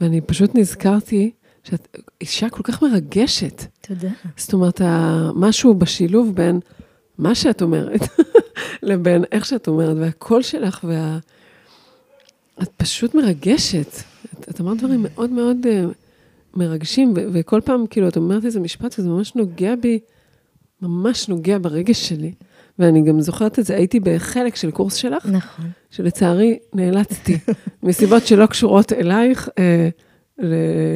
ואני פשוט נזכרתי שאת אישה כל כך מרגשת. תודה. זאת אומרת, משהו בשילוב בין מה שאת אומרת [LAUGHS] לבין איך שאת אומרת, והקול שלך, וה... את פשוט מרגשת. את, את אמרת דברים מאוד מאוד uh, מרגשים, ו- וכל פעם, כאילו, את אומרת איזה משפט, וזה ממש נוגע בי, ממש נוגע ברגש שלי. ואני גם זוכרת את זה, הייתי בחלק של קורס שלך, נכון. שלצערי נאלצתי, מסיבות שלא קשורות אלייך, ל-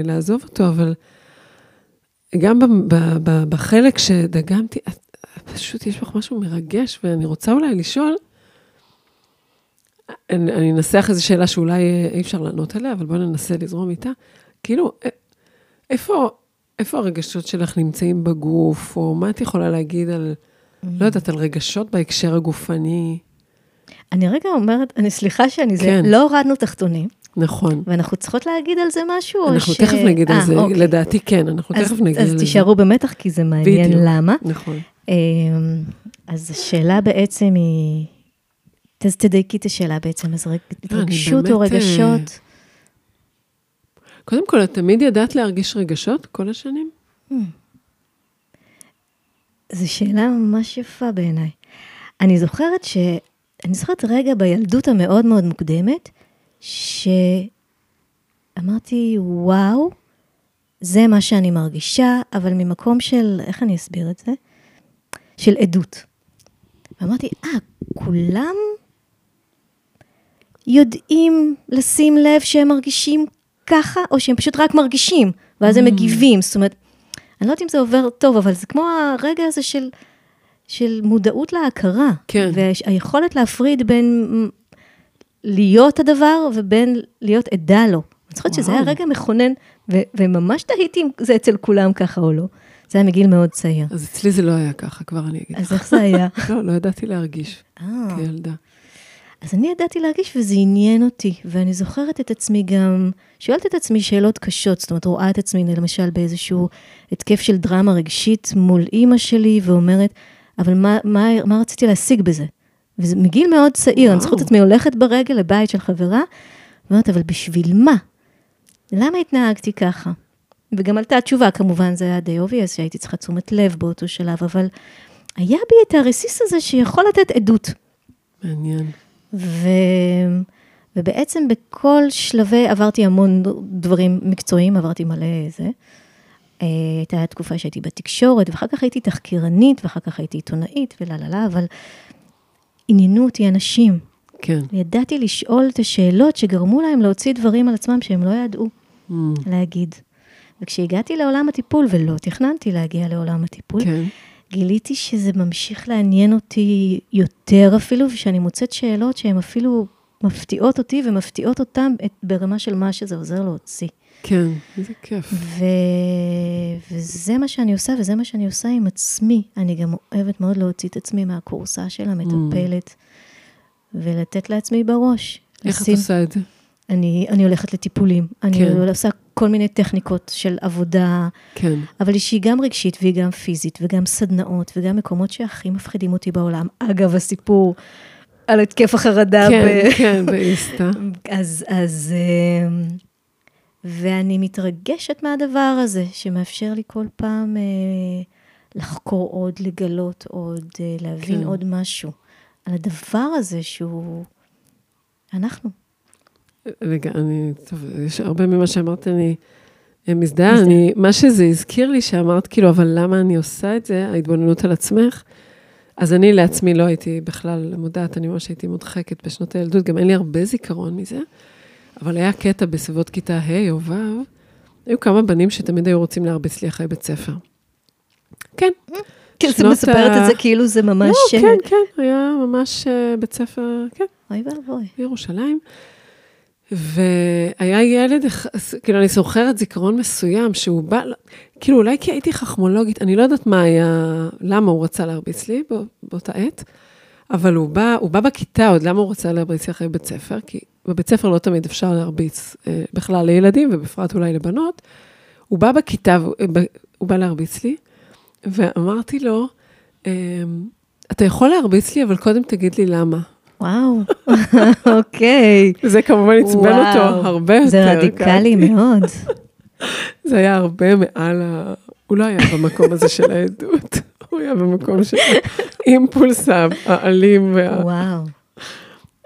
לעזוב אותו, אבל גם ב- ב- ב- בחלק שדגמתי, את, פשוט יש בך משהו מרגש, ואני רוצה אולי לשאול, אני, אני אנסח איזו שאלה שאולי אי אפשר לענות עליה, אבל בואי ננסה לזרום איתה. כאילו, איפה, איפה הרגשות שלך נמצאים בגוף, או מה את יכולה להגיד על, לא יודעת, על רגשות בהקשר הגופני? אני רגע אומרת, אני סליחה שאני זה, כן. לא הורדנו תחתונים. נכון. ואנחנו צריכות להגיד על זה משהו, או אנחנו ש... תכף נגיד על אה, זה, אוקיי. לדעתי כן, אנחנו אז- תכף נגיע לזה. אז תישארו במתח, כי זה מעניין בדיוק. למה. נכון. אמ, אז השאלה בעצם היא, אז תדייקי את השאלה בעצם, אז רג- התרגשות או באמת, אה, רגשות? קודם כל, את תמיד ידעת להרגיש רגשות כל השנים? זו שאלה ממש יפה בעיניי. אני זוכרת ש... אני זוכרת רגע בילדות המאוד מאוד מוקדמת, שאמרתי, וואו, זה מה שאני מרגישה, אבל ממקום של, איך אני אסביר את זה? של עדות. ואמרתי, אה, כולם יודעים לשים לב שהם מרגישים ככה, או שהם פשוט רק מרגישים, ואז הם מגיבים. זאת אומרת, אני לא יודעת אם זה עובר טוב, אבל זה כמו הרגע הזה של, של מודעות להכרה. כן. והיכולת להפריד בין להיות הדבר ובין להיות עדה לו. אני זוכרת שזה היה. רגע מכונן, ו- וממש תהיתי אם זה אצל כולם ככה או לא. זה היה מגיל מאוד צעיר. אז אצלי זה לא היה ככה, כבר אני אגיד אז לך. איך זה היה? [LAUGHS] לא, לא ידעתי להרגיש אה, כילדה. אז אני ידעתי להרגיש וזה עניין אותי, ואני זוכרת את עצמי גם, שואלת את עצמי שאלות קשות, זאת אומרת, רואה את עצמי למשל באיזשהו התקף של דרמה רגשית מול אימא שלי, ואומרת, אבל מה, מה, מה רציתי להשיג בזה? וזה מגיל מאוד צעיר, אני זוכרת את עצמי הולכת ברגל לבית של חברה, ואומרת, אבל בשביל מה? למה התנהגתי ככה? וגם עלתה התשובה, כמובן, זה היה די obvious, שהייתי צריכה תשומת לב באותו שלב, אבל היה בי את הרסיס הזה שיכול לתת עדות. מעניין. ו... ובעצם בכל שלבי, עברתי המון דברים מקצועיים, עברתי מלא זה. אה, הייתה תקופה שהייתי בתקשורת, ואחר כך הייתי תחקירנית, ואחר כך הייתי עיתונאית, ולה לה לה, אבל עניינו אותי אנשים. כן. ידעתי לשאול את השאלות שגרמו להם להוציא דברים על עצמם שהם לא ידעו Mm, להגיד. וכשהגעתי לעולם הטיפול, ולא תכננתי להגיע לעולם הטיפול, כן. גיליתי שזה ממשיך לעניין אותי יותר אפילו, ושאני מוצאת שאלות שהן אפילו מפתיעות אותי ומפתיעות אותם ברמה של מה שזה עוזר להוציא. כן, איזה כיף. ו... וזה מה שאני עושה, וזה מה שאני עושה עם עצמי. אני גם אוהבת מאוד להוציא את עצמי מהכורסה של המטפלת, ולתת לעצמי בראש. איך את לשים- עושה את זה? אני, אני הולכת לטיפולים. אני כן. עושה כל מיני טכניקות של עבודה, כן. אבל שהיא גם רגשית והיא גם פיזית, וגם סדנאות, וגם מקומות שהכי מפחידים אותי בעולם. אגב, הסיפור על התקף החרדה. כן, ב... כן, באיסתא. [LAUGHS] אז, אז, אמ, ואני מתרגשת מהדבר הזה, שמאפשר לי כל פעם אה, לחקור עוד, לגלות עוד, אה, להבין כן. עוד משהו. על הדבר הזה שהוא אנחנו. רגע, אני, טוב, יש הרבה ממה שאמרת, אני אה, מזדהה. מזדהה. אני, מה שזה הזכיר לי, שאמרת, כאילו, אבל למה אני עושה את זה, ההתבוננות על עצמך, אז אני לעצמי לא הייתי בכלל מודעת, אני ממש הייתי מודחקת בשנות הילדות, גם אין לי הרבה זיכרון מזה, אבל היה קטע בסביבות כיתה ה' או ו', היו כמה בנים שתמיד היו רוצים להרביץ לי אחרי בית ספר. כן, זה שנות מספרת ה- את זה כאילו זה ממש... לא, אה, כן, כן, היה ממש אה, בית ספר, כן. אוי ואבוי. בירושלים. והיה ילד, כאילו, אני זוכרת זיכרון מסוים שהוא בא, כאילו, אולי כי הייתי חכמולוגית, אני לא יודעת מה היה, למה הוא רצה להרביץ לי בא, באותה עת, אבל הוא בא, הוא בא בכיתה עוד, למה הוא רצה להרביץ לי אחרי בית ספר? כי בבית ספר לא תמיד אפשר להרביץ אה, בכלל לילדים, ובפרט אולי לבנות. הוא בא בכיתה, אה, הוא בא להרביץ לי, ואמרתי לו, אה, אתה יכול להרביץ לי, אבל קודם תגיד לי למה. וואו, [LAUGHS] אוקיי. זה כמובן עצבן. אותו הרבה יותר. זה רדיקלי. מאוד. [LAUGHS] זה היה הרבה מעל ה... הוא לא היה במקום הזה של העדות, הוא היה במקום של האימפולס האלים. וה... וואו.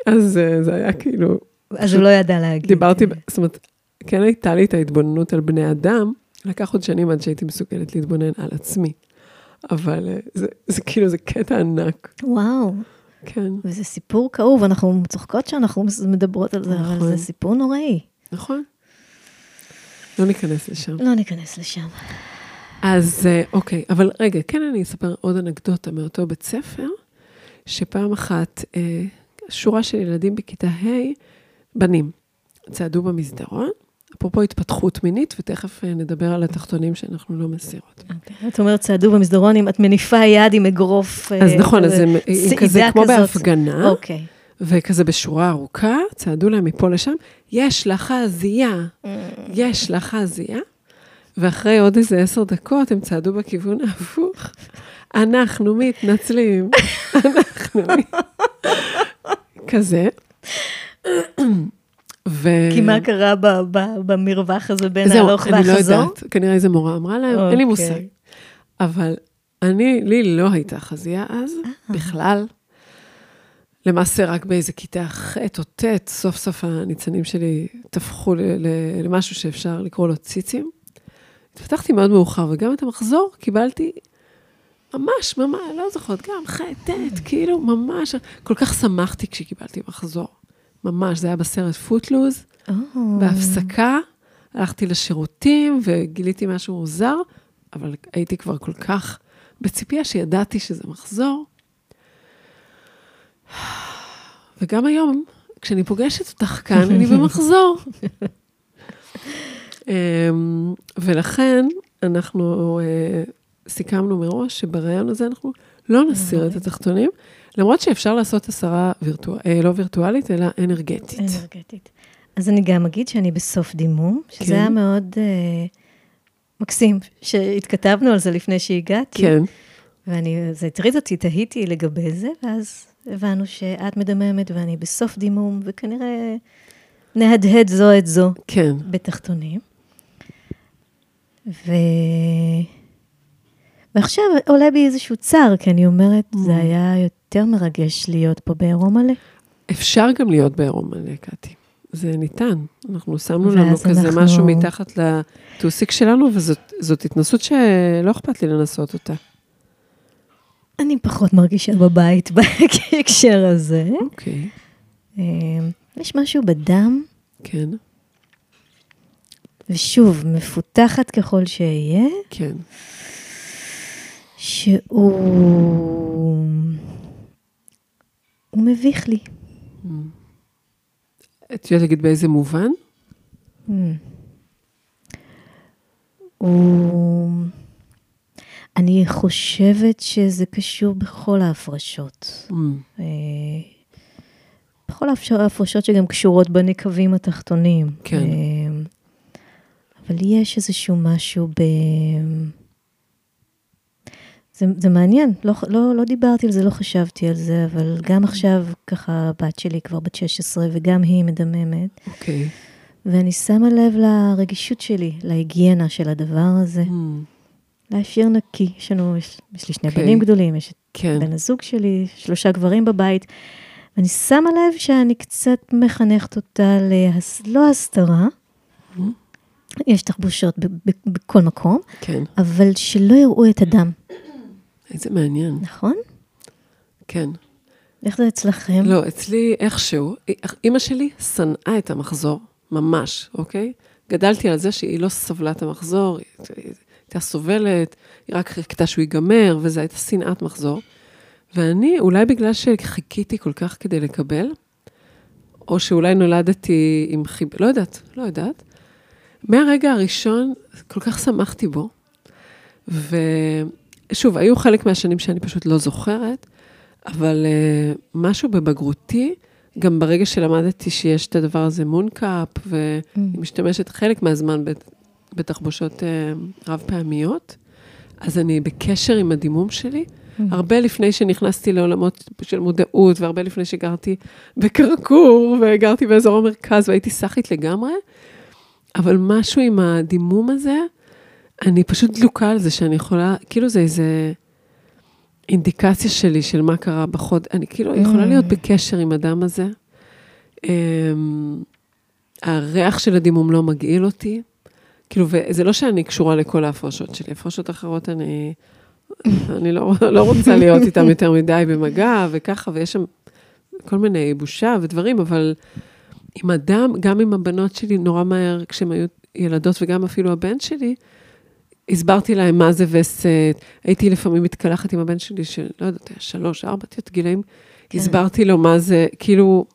אז אה, זה היה כאילו... אז הוא לא ידע להגיד. דיברתי, זאת אומרת, כן הייתה לי את ההתבוננות על בני אדם, לקח עוד שנים עד שהייתי מסוגלת להתבונן על עצמי. אבל אה, זה, זה כאילו, זה קטע ענק. וואו. כן. וזה סיפור כאוב, אנחנו צוחקות שאנחנו מדברות על זה, אבל נכון. זה סיפור נוראי. נכון. לא ניכנס לשם. לא ניכנס לשם. אז אה, אוקיי, אבל רגע, כן אני אספר עוד אנקדוטה מאותו בית ספר, שפעם אחת אה, שורה של ילדים בכיתה ה', בנים, צעדו במסדרון, אפרופו התפתחות מינית, ותכף אה, נדבר על התחתונים שאנחנו לא מסירות. אוקיי. את אומרת, צעדו במסדרון, אם את מניפה יד עם אגרוף. אז אה, נכון, אז הם צעידה כזה כמו. בהפגנה, אוקיי. וכזה בשורה ארוכה, צעדו להם מפה לשם, יש לך חזייה, יש לך חזייה, ואחרי עוד איזה עשר דקות הם צעדו בכיוון ההפוך. אנחנו מתנצלים, [LAUGHS] אנחנו... כזה. ו... כי מה קרה ב- ב- במרווח הזה בין זהו, ההלוך אני לא והחזור? יודעת, כנראה איזה מורה אמרה להם, אין לי אוקיי. מושג. אבל אני, לי לא הייתה חזייה אז, אה. בכלל. למעשה, רק באיזה כיתה ח' או ט', סוף סוף הניצנים שלי טפחו ל- ל- למשהו שאפשר לקרוא לו ציצים. התפתחתי מאוד מאוחר, וגם את המחזור קיבלתי ממש, ממש, לא זוכרת, גם ח', ט', כאילו, ממש, כל כך שמחתי כשקיבלתי מחזור. ממש, זה היה בסרט פוטלוז. או. בהפסקה הלכתי לשירותים וגיליתי משהו מוזר, אבל הייתי כבר כל כך בציפייה שידעתי שזה מחזור. וגם היום, כשאני פוגשת אותך כאן, אני במחזור. [LAUGHS] אמ, ולכן אנחנו אה, סיכמנו מראש שבראיון הזה אנחנו לא נסיר את התחתונים, למרות שאפשר לעשות הסרה וירטואל, אה, לא וירטואלית, אלא אנרגטית. אנרגטית. אז אני גם אגיד שאני בסוף דימום, שזה כן. היה מאוד אה, מקסים, שהתכתבנו על זה לפני שהגעתי. כן, ואני, זה הטריד אותי, תהיתי לגבי זה, ואז הבנו שאת מדממת ואני בסוף דימום, וכנראה נהדהד זו את זו כן. בתחתונים. ו... ועכשיו עולה בי איזשהו צער, כי אני אומרת, Mm. זה היה יותר מרגש להיות פה בעירום מלא. אפשר גם להיות בעירום מלא, קטי. זה ניתן. אנחנו שמנו לנו כזה אנחנו- משהו מתחת לטוסיק שלנו, וזאת התנסות שלא אכפת לי לנסות אותה. אני פחות מרגישה בבית [LAUGHS] בהקשר הזה. אוקיי, אה, יש משהו בדם, כן, ושוב, מפותחת ככל שאהיה, כן. שהוא... הוא מביך לי. את יודעת להגיד באיזה מובן? הוא... אני חושבת שזה קשור בכל ההפרשות. Mm, אה, בכל ההפרשות שגם קשורות בנקבים התחתונים. כן. אה, אבל יש איזשהו משהו ב... זה, זה מעניין, לא, לא, לא דיברתי על זה, לא חשבתי על זה, אבל גם עכשיו, ככה, הבת שלי כבר בת 16, וגם היא מדממת, אוקיי. ואני שמה לב לרגישות שלי, להיגיינה של הדבר הזה, Mm, להשאיר נקי. יש לנו, יש, יש לי שני אוקיי. בנים גדולים, יש את כן, בן הזוג שלי, שלושה גברים בבית, ואני שמה לב שאני קצת מחנכת אותה להס... לא הסתרה, Mm. יש תחבושות בכל מקום, כן. אבל שלא יראו את הדם, איזה מעניין. נכון? כן. איך זה אצלכם? לא, אצלי איכשהו, אימא שלי שנאה את המחזור, ממש, אוקיי? גדלתי על זה שהיא לא סבלה את המחזור, היא הייתה סובלת, היא רק חיכתה שהוא ייגמר, וזו הייתה שנאת מחזור. ואני, אולי בגלל שחיכיתי כל כך כדי לקבל, או שאולי נולדתי עם חיב... לא יודעת, לא יודעת. מהרגע הראשון, כל כך שמחתי בו. ושוב, היו חלק מהשנים שאני פשוט לא זוכרת, אבל uh, משהו בבגרותי, גם ברגע שלמדתי שיש את הדבר הזה מונקאפ, ואני משתמשת חלק מהזמן בת- בתחבושות uh, רב-פעמיות, אז אני בקשר עם הדימום שלי, הרבה לפני שנכנסתי לעולמות של מודעות, והרבה לפני שגרתי בקרקור, וגרתי באזור המרכז, והייתי סאחית לגמרי, אבל משהו עם הדימום הזה, אני פשוט דלוקה על זה שאני יכולה, כאילו זה איזה אינדיקציה שלי של מה קרה בחוד, אני כאילו יכולה להיות בקשר עם אדם הזה. אמ, הריח של הדימום לא מגעיל אותי. כאילו, וזה לא שאני קשורה לכל ההפרשות שלי, הפרשות אחרות אני, אני לא, לא רוצה להיות איתן יותר מדי במגע וככה, ויש שם כל מיני בושה ודברים, אבל עם אדם, גם עם הבנות שלי, נורא מהר, כשהן היו ילדות, וגם אפילו הבן שלי, הסברתי להם מה זה וסת. הייתי לפעמים מתקלחת עם הבן שלי, של, לא יודעת, שלוש, ארבע, תיות גילאים. כן. הסברתי לו מה זה, כאילו,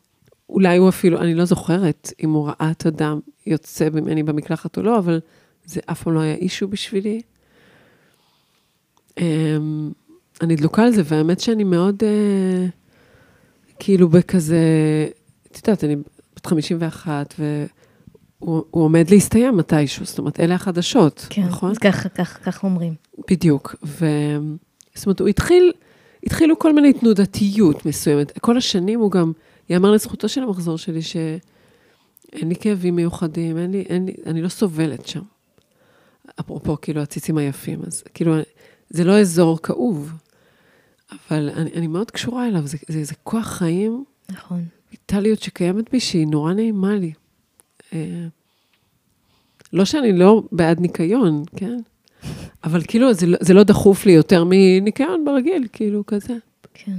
אולי הוא אפילו, אני לא זוכרת אם הוא ראה את הדם יוצא ממני במקלחת או לא, אבל זה אף פעם לא היה אישו בשבילי. אמ, אני דלוקה על זה, והאמת שאני מאוד, אה, כאילו, בכזה, את יודעת, אני בת 51, והוא עומד להסתיים מתישהו, זאת אומרת, אלה החדשות, כן, נכון? כן, ככה, ככה, ככה אומרים. בדיוק, ו... זאת אומרת, הוא התחיל, התחילו כל מיני תנודתיות מסוימת. כל השנים הוא גם... יאמר לזכותו של המחזור שלי שאין לי כאבים מיוחדים, אין לי, אין לי, אני לא סובלת שם. אפרופו, כאילו, הציצים היפים, אז כאילו, זה לא אזור כאוב, אבל אני, אני מאוד קשורה אליו, זה, זה, זה כוח חיים. נכון. ויטליות שקיימת בי, שהיא נורא נעימה לי. אה, לא שאני לא בעד ניקיון, כן? אבל כאילו, זה, לא, זה לא דחוף לי יותר מניקיון ברגיל, כאילו, כזה. כן.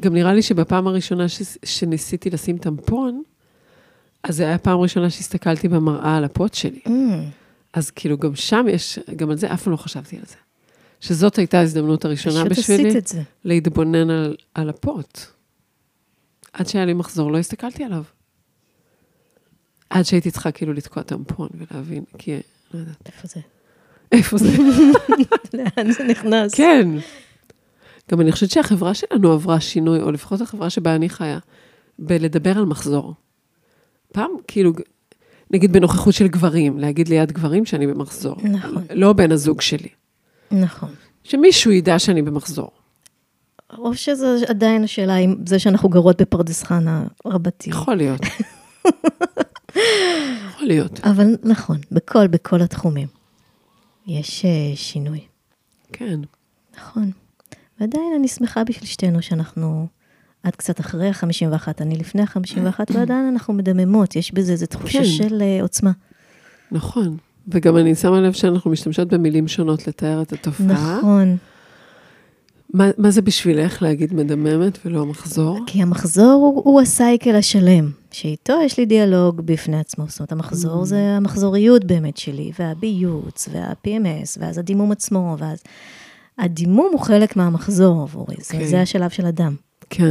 גם נראה לי שבפעם הראשונה ש... שניסיתי לשים טמפון, אז זו הייתה הפעם הראשונה שהסתכלתי במראה על הפוט שלי. Mm. אז כאילו, גם שם יש, גם על זה אף פעם לא חשבתי על זה. שזאת הייתה ההזדמנות הראשונה בשבילי, להתבונן על, על הפוט. עד שהיה לי מחזור, לא הסתכלתי עליו. עד שהייתי צריכה כאילו לתקוע טמפון ולהבין, כי לא יודעת. איפה זה? איפה זה? [LAUGHS] לאן זה נכנס? כן. גם אני חושבת שהחברה שלנו עברה שינוי, או לפחות החברה שבה אני חיה, בלדבר על מחזור. פעם, כאילו, נגיד בנוכחות של גברים, להגיד ליד גברים שאני במחזור. נכון. לא בן הזוג שלי. נכון. שמישהו ידע שאני במחזור. או שזה עדיין השאלה אם זה שאנחנו גרות בפרדס חנה רבתי. יכול להיות. [LAUGHS] יכול להיות. אבל נכון, בכל, בכל התחומים. יש uh, שינוי. כן. נכון. ועדיין אני שמחה בשביל שתינו שאנחנו, עד קצת אחרי ה-51, אני לפני ה-51, [CLEARS THROAT] ועדיין אנחנו מדממות, יש בזה איזו תחושה כן. של uh, עוצמה. נכון. וגם אני שמה לב שאנחנו משתמשות במילים שונות לתאר את התופעה. נכון. מה, מה זה בשבילך להגיד מדממת ולא מחזור? כי המחזור הוא, הוא הסייקל השלם, שאיתו יש לי דיאלוג בפני עצמו. זאת אומרת, המחזור mm. זה המחזוריות באמת שלי, והביוץ, וה-PMS, ואז הדימום עצמו, ואז... הדימום הוא חלק מהמחזור עבורי, okay. זה, אוקיי. זה השלב של הדם. כן.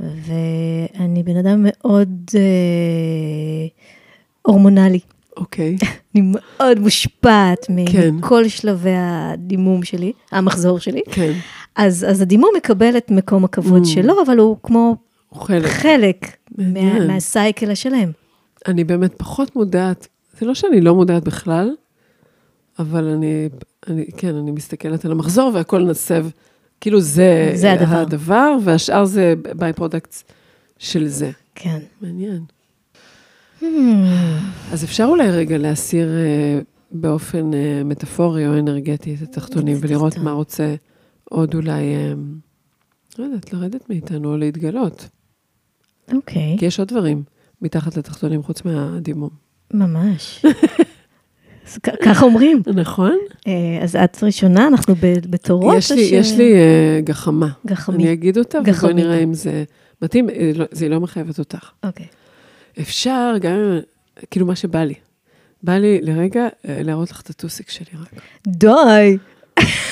ואני בן אדם מאוד אה, הורמונלי. אוקיי. Okay. [LAUGHS] אני מאוד מושפעת כן. מכל שלבי הדימום שלי, המחזור שלי. כן. אז, אז הדימום מקבל את מקום הכבוד mm. שלו, אבל הוא כמו חלק, חלק מה, מה cycle השלם. אני באמת פחות מודעת, זה לא שאני לא מודעת בכלל, אבל אני, אני, כן, אני מסתכלת על המחזור והכל נסב, כאילו זה, זה הדבר. הדבר, והשאר זה by-products של זה. כן. מעניין. Hmm. אז אפשר אולי רגע להסיר uh, באופן uh, מטאפורי או אנרגטי את התחתונים ולראות מה רוצה עוד אולי, uh, לא יודעת, לרדת מאיתנו או להתגלות. אוקיי. Okay. כי יש עוד דברים מתחת לתחתונים חוץ מהדימום. ממש. [LAUGHS] ככה אומרים. נכון. אה, אז את ראשונה, אנחנו בתורות? יש לי, יש לי uh, גחמה. גחמי. אני אגיד אותה, ובואי נראה אם זה מתאים. אה, לא, זה לא מחייבת אותך. אוקיי. אפשר, גם כאילו מה שבא לי. בא לי לרגע להראות לך את הטוסיק שלי רק. די.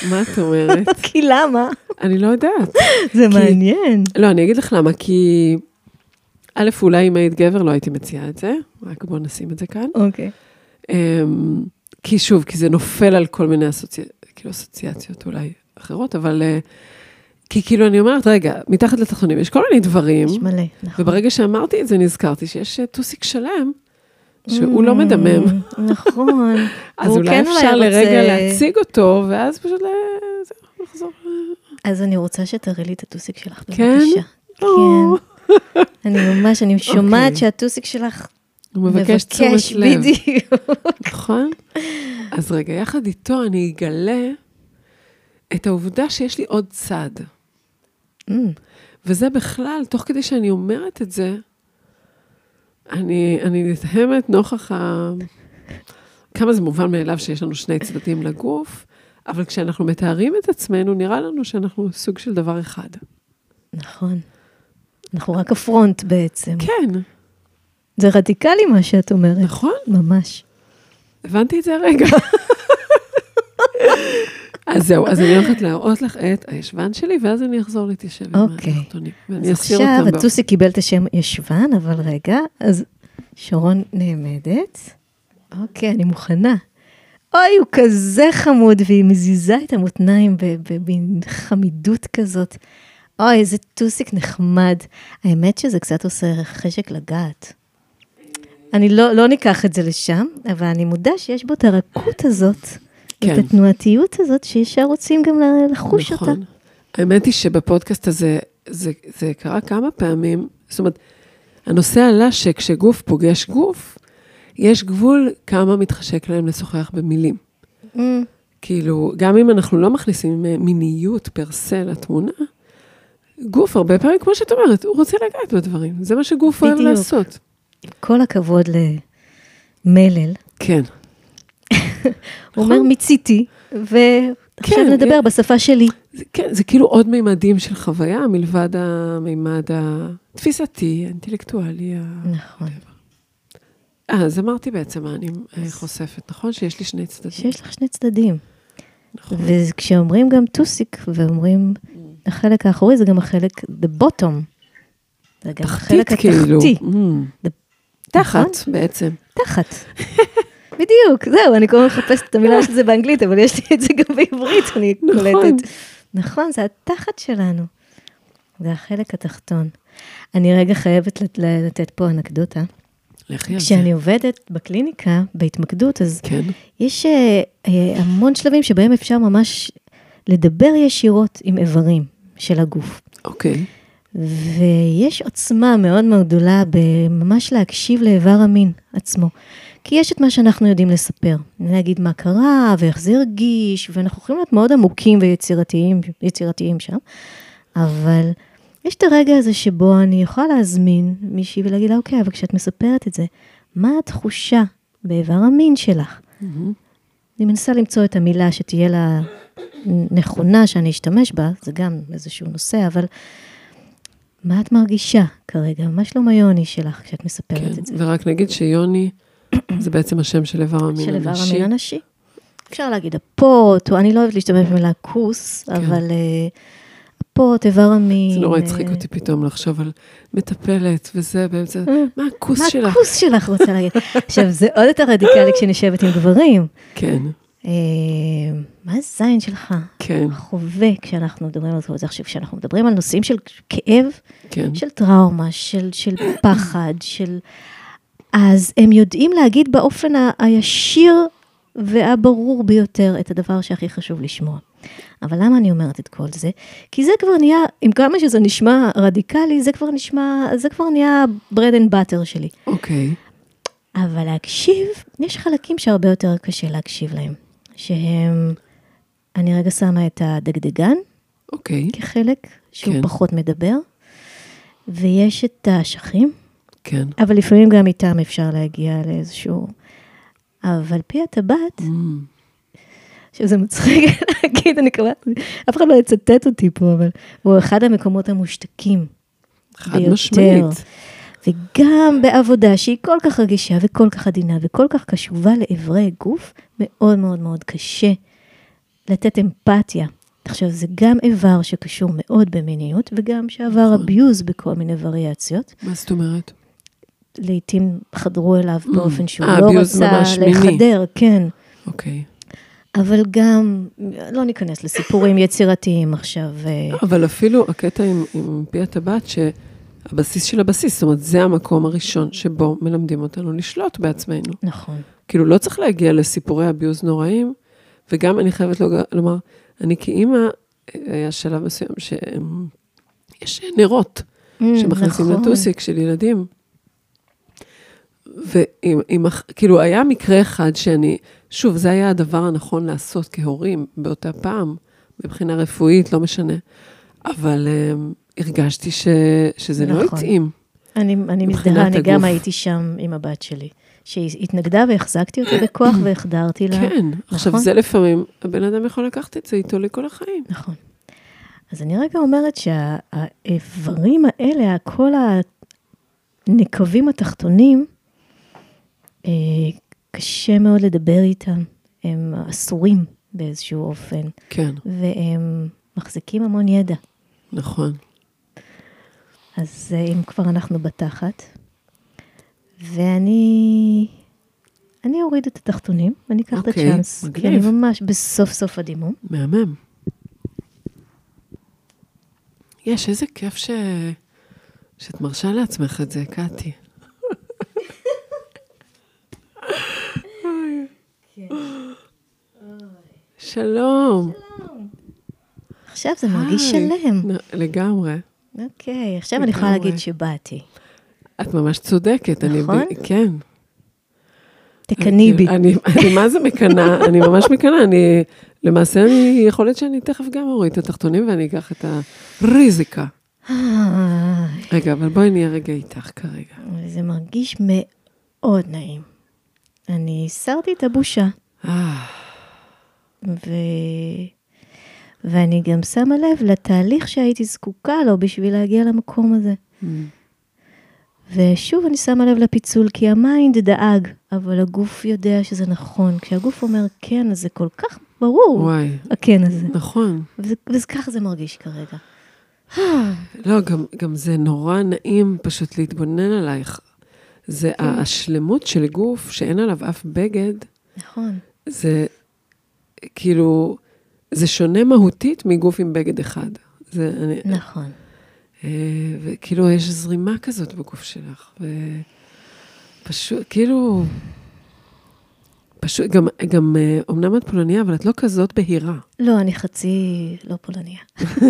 מה את אומרת? [LAUGHS] כי למה? אני לא יודעת. זה כי... מעניין. לא, אני אגיד לך למה, כי... א', אולי אם היית גבר לא הייתי מציעה את זה, רק בואו נשים את זה כאן. אוקיי. Okay. אמ, כי שוב, כי זה נופל על כל מיני אסוצי... כאילו אסוציאציות אולי אחרות, אבל... אה, כי כאילו אני אומרת, רגע, מתחת לתחתונים יש כל מיני דברים. יש מלא, נכון. וברגע שאמרתי את זה, נזכרתי שיש אה, טוסיק שלם, שהוא לא מדמם. נכון. [LAUGHS] אז אולי כן אפשר לרגע להציג אותו, ואז פשוט לחזור. אז אני רוצה שתראי לי את הטוסיק שלך, כן? בבקשה. כן. אני ממש, אני שומעת אוקיי. שהטוסיק שלך מבקש תשומת לב. בדיוק. נכון? אז רגע, יחד איתו אני אגלה את העובדה שיש לי עוד צד. Mm, וזה בכלל, תוך כדי שאני אומרת את זה, אני, אני נדהמת נוכח ה... כמה זה מובן מאליו שיש לנו שני צדדים לגוף, אבל כשאנחנו מתארים את עצמנו, נראה לנו שאנחנו סוג של דבר אחד. נכון. אנחנו רק הפרונט בעצם. כן, זה רדיקלי מה שאת אומרת. נכון, ממש. הבנתי את זה הרגע. אז זהו, אז אני הולכת להראות לך את הישבן שלי, ואז אני אחזור להתיישב עם אוקיי. התחתונים. ואני אז עכשיו. הטוסי קיבל את השם ישבן, אבל רגע, אז שרון נעמדת. אוקיי, אני מוכנה. אוי, הוא כזה חמוד, והיא מזיזה את המותניים במין חמידות כזאת. אוי, איזה טוסיק נחמד. האמת שזה קצת עושה חשק לגעת. אני לא, לא ניקח את זה לשם, אבל אני מודה שיש בו את הרכות הזאת, כן. את התנועתיות הזאת, שישר רוצים גם לחוש אותה. נכון. האמת היא שבפודקאסט הזה, זה, זה קרה כמה פעמים, זאת אומרת, הנושא עלה שכשגוף פוגש גוף, יש גבול כמה מתחשק להם לשוחח במילים. Mm, כאילו, גם אם אנחנו לא מכניסים אה, מיניות פר סה לתמונה, גוף הרבה פעמים, כמו שאת אומרת, הוא רוצה לגעת בדברים. זה מה שגוף אוהב בדיוק. לעשות. עם כל הכבוד למלל, כן. [LAUGHS] הוא אומר מיציתי, ועכשיו נכון. כן, נדבר אה, בשפה שלי. זה, כן, זה כאילו עוד מימדים של חוויה, מלבד המימד התפיסתי, האינטלקטואלי. נכון. אה, אז אמרתי בעצם מה אני אה, חושפת, נכון? שיש לי שני צדדים. שיש לך שני צדדים. נכון. וכשאומרים גם טוסיק, ואומרים החלק האחורי, זה גם החלק, the bottom. זה גם תחתית החלק כאילו. התחתי. Mm. תחת נכון? בעצם. תחת. בדיוק, זהו, אני כל הזמן מחפשת את המילה [LAUGHS] של זה באנגלית, אבל יש לי את זה גם בעברית, אני נכון. קולטת. נכון, זה התחת שלנו. זה החלק התחתון. אני רגע חייבת לת- לתת פה אנקדוטה. לכי על זה. כשאני עובדת בקליניקה, בהתמקדות, אז כן. יש אה, המון שלבים שבהם אפשר ממש לדבר ישירות עם איברים של הגוף. אוקיי. ויש עוצמה מאוד מאוד גדולה בממש להקשיב לאיבר המין עצמו. כי יש את מה שאנחנו יודעים לספר, להגיד מה קרה ואיך זה הרגיש, ואנחנו יכולים להיות מאוד עמוקים ויצירתיים יצירתיים שם, אבל יש את הרגע הזה שבו אני יכולה להזמין מישהי ולהגיד לה, אוקיי, אבל כשאת מספרת את זה, מה התחושה באיבר המין שלך? מהמם. אני מנסה למצוא את המילה שתהיה לה נכונה, שאני אשתמש בה, זה גם איזשהו נושא, אבל מה את מרגישה כרגע? מה שלום היוני שלך כשאת מספרת כן. את זה? ורק נגיד שיוני [COUGHS] זה בעצם השם של איבר המין של איבר הנשי. המין הנשי. אפשר להגיד הפוט, או אני לא אוהבת להשתמש במילה כוס, כן. אבל אה, הפוט, איבר המין. זה נורא הצחיק אה, אותי פתאום לחשוב על מטפלת וזה באמצע, אה, מה הכוס מה שלך? הכוס שלך רוצה להגיד? עכשיו, זה עוד יותר רדיקלי כשנשבת עם גברים. כן, אה, מה הזין שלך? כן, חווה כשאנחנו מדברים על זה. עכשיו, כשאנחנו מדברים על נושאים של כאב, כן. של טראומה, של, של פחד, של... אז הם יודעים להגיד באופן ה- הישיר והברור ביותר את הדבר שהכי חשוב לשמוע. אבל למה אני אומרת את כל זה? כי זה כבר נהיה, עם כמה שזה נשמע רדיקלי, זה כבר נשמע, זה כבר נהיה bread and butter שלי. אוקיי. אבל להקשיב, יש חלקים שהרבה יותר קשה להקשיב להם. שהם, אני רגע שמה את הדגדגן אוקיי, כחלק שהוא כן. פחות מדבר, ויש את האשכים, כן. אבל לפעמים גם איתם אפשר להגיע לאיזשהו... אבל פי הטבעת, Mm, שזה מצחיק [LAUGHS] להגיד, אני מקווה, אף אחד לא יצטט אותי פה, אבל הוא אחד המקומות המושתקים. חד ביותר. משמעית. וגם בעבודה שהיא כל כך רגישה וכל כך עדינה וכל כך קשובה לאיברי גוף, מאוד מאוד מאוד קשה לתת אמפתיה. עכשיו, זה גם איבר שקשור מאוד במיניות, וגם שעבר נכון. abuse בכל מיני וריאציות. מה זאת אומרת? לעתים חדרו אליו Mm. באופן שהוא אה, לא רצה. לחדר, כן. אוקיי. אבל גם, לא ניכנס לסיפורים יצירתיים עכשיו. אה, אבל אפילו הקטע עם, עם פי הטבעת, שהבסיס של הבסיס, זאת אומרת, זה המקום הראשון שבו מלמדים אותנו לשלוט בעצמנו. נכון. כאילו, לא צריך להגיע לסיפורי אביוז נוראים, וגם אני חייבת לומר, אני כאימא, היה שלב מסוים שיש נרות Mm, שמכניסים נכון. לטוסיק של ילדים. וכאילו, היה מקרה אחד שאני, שוב, זה היה הדבר הנכון לעשות כהורים באותה פעם, מבחינה רפואית, לא משנה. אבל um, הרגשתי ש, שזה לא נכון. לא התאים. אני, אני מזדהה, אני גם הייתי שם עם הבת שלי. שהיא התנגדה והחזקתי אותה בכוח [COUGHS] והחדרתי לה. כן, נכון? עכשיו זה לפעמים, הבן אדם יכול לקחת את זה איתו לכל החיים. נכון. אז אני רגע אומרת שהאיברים האלה, כל הנקבים התחתונים, אה, קשה מאוד לדבר איתם. הם אסורים באיזשהו אופן. כן. והם מחזיקים המון ידע. נכון. אז אה, אם כבר אנחנו בתחת, ואני אני אוריד את התחתונים, ואני אקח okay, את אוקיי, הצ'אנס. מגניב. כי אני ממש בסוף סוף הדימום. מהמם. יש, איזה כיף ש... שאת מרשה לעצמך את זה, קטי. שלום. עכשיו זה מרגיש שלם. לגמרי. אוקיי, עכשיו אני יכולה להגיד שבאתי. את ממש צודקת. נכון? כן. תקני בי. אני מה זה מקנאה? [LAUGHS] אני ממש מקנאה. אני, למעשה, אני, יכול להיות שאני תכף גם אוריד את התחתונים ואני אקח את הריזיקה. רגע, אבל בואי נהיה רגע איתך כרגע. זה מרגיש מאוד נעים. אני הסרתי את הבושה. אה. ו... ואני גם שמה לב לתהליך שהייתי זקוקה לו בשביל להגיע למקום הזה. Mm. ושוב אני שמה לב לפיצול, כי המיינד דאג, אבל הגוף יודע שזה נכון. כשהגוף אומר כן, אז זה כל כך ברור, וואי. הכן הזה. נכון. וככה זה מרגיש כרגע. לא, גם, גם זה נורא נעים פשוט להתבונן עלייך. זה כן. השלמות של גוף שאין עליו אף בגד. נכון. זה כאילו, זה שונה מהותית מגוף עם בגד אחד. זה, אני, נכון. אה, וכאילו, יש זרימה כזאת בגוף שלך, ופשוט, כאילו, פשוט, גם, גם, אומנם את פולניה, אבל את לא כזאת בהירה. לא, אני חצי לא פולניה.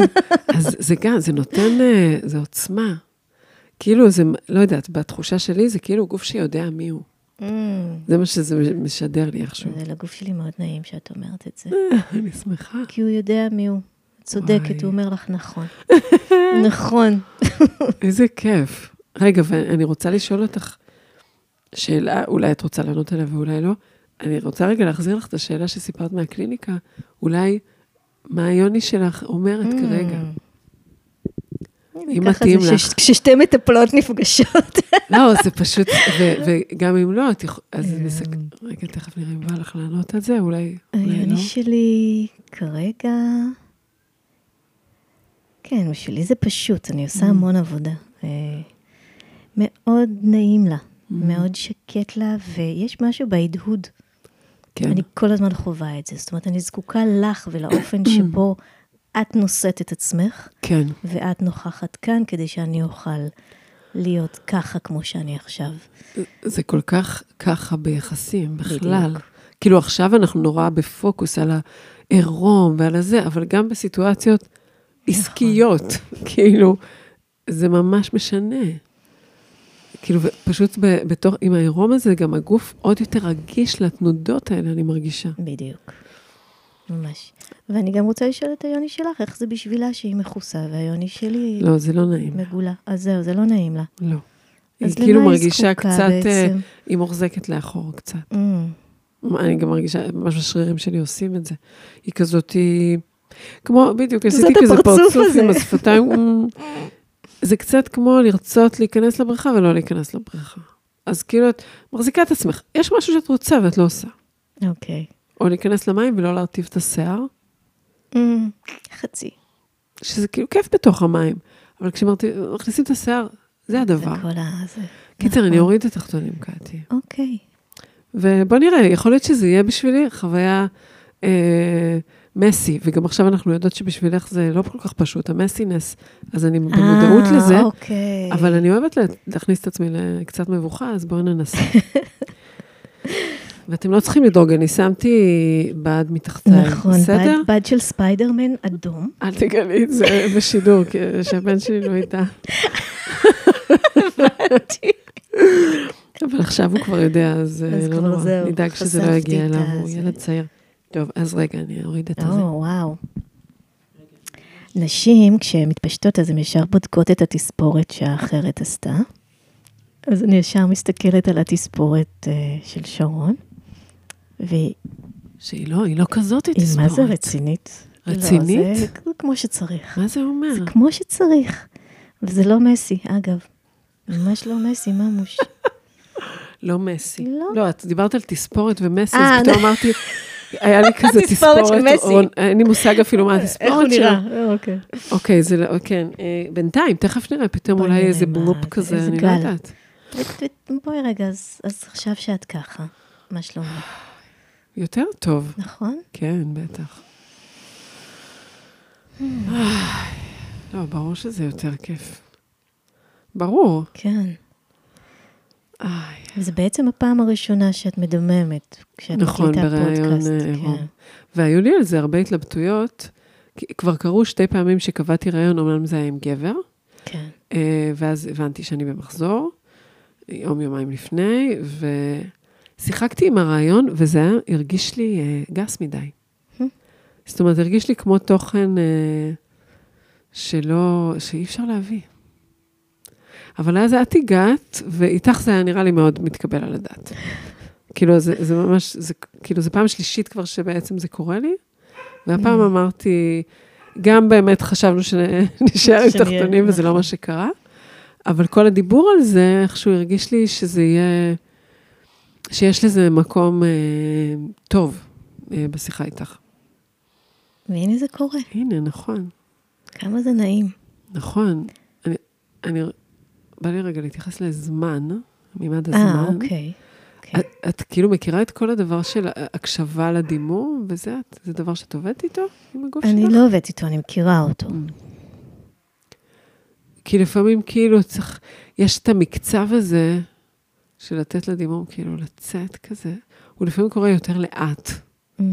[LAUGHS] אז זה גם, זה נותן, אה, זה עוצמה. כאילו, זה, לא יודעת, בתחושה שלי, זה כאילו גוף שיודע מי הוא. Mm. זה מה שזה משדר לי איכשהו. זה לגוף שלי מאוד נעים שאת אומרת את זה. אני שמחה. כי הוא יודע מי הוא. צודקת, הוא אומר לך נכון. [LAUGHS] נכון. [LAUGHS] איזה כיף. רגע, ואני רוצה לשאול אותך שאלה, אולי את רוצה לענות עליה ואולי לא. אני רוצה רגע להחזיר לך את השאלה שסיפרת מהקליניקה. אולי, מה היוני שלך אומרת mm. כרגע? אם מתאים לך. כששתי מטפלות נפגשות. [LAUGHS] לא, זה פשוט, [LAUGHS] וגם אם לא, אז רגע, תכף נראה אם בא לך לענות על זה, אולי לא. היוני שלי כרגע... כן, בשבילי זה פשוט, אני עושה mm. המון עבודה. מאוד נעים לה, mm. מאוד שקט לה, ויש משהו בהדהוד. כן. אני כל הזמן חווה את זה. זאת אומרת, אני זקוקה לך ולאופן [COUGHS] שבו את נושאת את עצמך, כן. ואת נוכחת כאן כדי שאני אוכל להיות ככה כמו שאני עכשיו. זה כל כך ככה ביחסים, בכלל. בדיוק. כאילו עכשיו אנחנו נורא בפוקוס על העירום ועל הזה, אבל גם בסיטואציות עסקיות, [LAUGHS] כאילו, זה ממש משנה. כאילו, פשוט בתור, עם העירום הזה, גם הגוף עוד יותר רגיש לתנודות האלה, אני מרגישה. בדיוק. ממש. ואני גם רוצה לשאול את היוני שלך, איך זה בשבילה שהיא מכוסה, והיוני שלי... לא, זה לא נעים. מגולה. אז זהו, זה לא נעים לה. לא. היא כאילו מרגישה קצת, אה, בעצם? היא מוחזקת לאחור קצת. Mm. אני גם מרגישה, ממש השרירים שלי עושים את זה. היא כזאת, היא... כמו, בדיוק, עשיתי כזה פרצוף עם השפתיים. [LAUGHS] זה קצת כמו לרצות להיכנס לבריכה ולא להיכנס לבריכה. אז כאילו, את מחזיקה את עצמך. יש משהו שאת רוצה ואת לא עושה. אוקיי. Okay. או להיכנס למים ולא להרטיב את השיער. Mm, חצי. שזה כאילו כיף בתוך המים. אבל כשמכניסים את השיער, זה הדבר. זה כל ה... קיצר, אני נכון. אוריד את התחתונים, קטי. אוקיי. ובוא נראה, יכול להיות שזה יהיה בשבילי חוויה... אה, מסי, וגם עכשיו אנחנו יודעות שבשבילך זה לא כל כך פשוט, המסינס, אז אני במודעות אה, לזה, אוקיי. אבל אני אוהבת להכניס את עצמי לקצת מבוכה, אז בואו ננסה. [LAUGHS] ואתם לא צריכים לדאוג, אני שמתי בד מתחתיי, נכון, בסדר? נכון, בד של ספיידרמן אדום. אל תגלי את זה בשידור, שהבן שלי לא ידע. הבנתי. אבל עכשיו הוא כבר יודע, אז אז לא נורא. נדאג שזה לא יגיע אליו, הוא זה. ילד צעיר. טוב, אז רגע, אני אוריד את או, הזה. וואו. נשים, כשהן מתפשטות, אז הן ישר בודקות את התספורת שהאחרת עשתה. אז אני ישר מסתכלת על התספורת אה, של שרון, והיא שהיא לא, היא לא כזאת, היא היא מה זה תספורת. רצינית? רצינית? לא, זה כמו שצריך. מה זה אומר? זה כמו שצריך. וזה לא מסי, אגב. ממש לא מסי, ממוש. [LAUGHS] לא מסי. לא. לא, את דיברת על תספורת ומסי, אה, אז פתאום אמרתי, היה לי [LAUGHS] כזה תספורת תספורת, אין לי מושג אפילו מה איך הוא התספורת שלו. נראה? אוקיי. אוקיי, זה לא, כן. אה, בינתיים, תכף נראה, פתאום אולי איזה בלופ זה, כזה, אני לא. יודעת. ו- ו- בואי רגע, אז עכשיו שאת ככה, מה שלומך? יותר טוב. נכון? כן, בטח. איי, לא, ברור שזה יותר כיף. ברור. כן. וזה בעצם הפעם הראשונה שאת מדממת, כשאת נכון, מקליטה פודקאסט. אה, כן. עירום. והיו לי על זה הרבה התלבטויות. כבר קרו שתי פעמים שקבעתי ראיון, אומנם זה היה עם גבר, כן. אה, ואז הבנתי שאני במחזור, יום, יומיים לפני, ושיחקתי עם הרעיון, וזה היה, הרגיש לי אה, גס מדי. Hmm. זאת אומרת, הרגיש לי כמו תוכן אה, שלא, שאי אפשר להביא. אבל אז את הגעת, ואיתך זה היה נראה לי מאוד מתקבל על הדעת. כאילו, זה, זה ממש, זה, כאילו, זו פעם שלישית כבר שבעצם זה קורה לי, והפעם Mm. אמרתי, גם באמת חשבנו שנשאר [LAUGHS] עם תחתונים, וזה לא נכון. מה שקרה, אבל כל הדיבור על זה, איכשהו הרגיש לי שזה יהיה, שיש לזה מקום אה, טוב אה, בשיחה איתך. והנה זה קורה. הנה, נכון, כמה זה נעים. נכון. אני, אני, בא לי רגע להתייחס לזמן, מימד אה, הזמן. אוקיי. אוקיי. את, את כאילו מכירה את כל הדבר של הקשבה לדימום, וזה את, זה דבר שאת עובדת איתו, עם הגוף שלך? אני לא עובדת איתו, אני מכירה אותו. Mm. כי לפעמים כאילו צריך, יש את המקצב הזה של לתת לדימום כאילו לצאת כזה, הוא לפעמים קורה יותר לאט, Mm.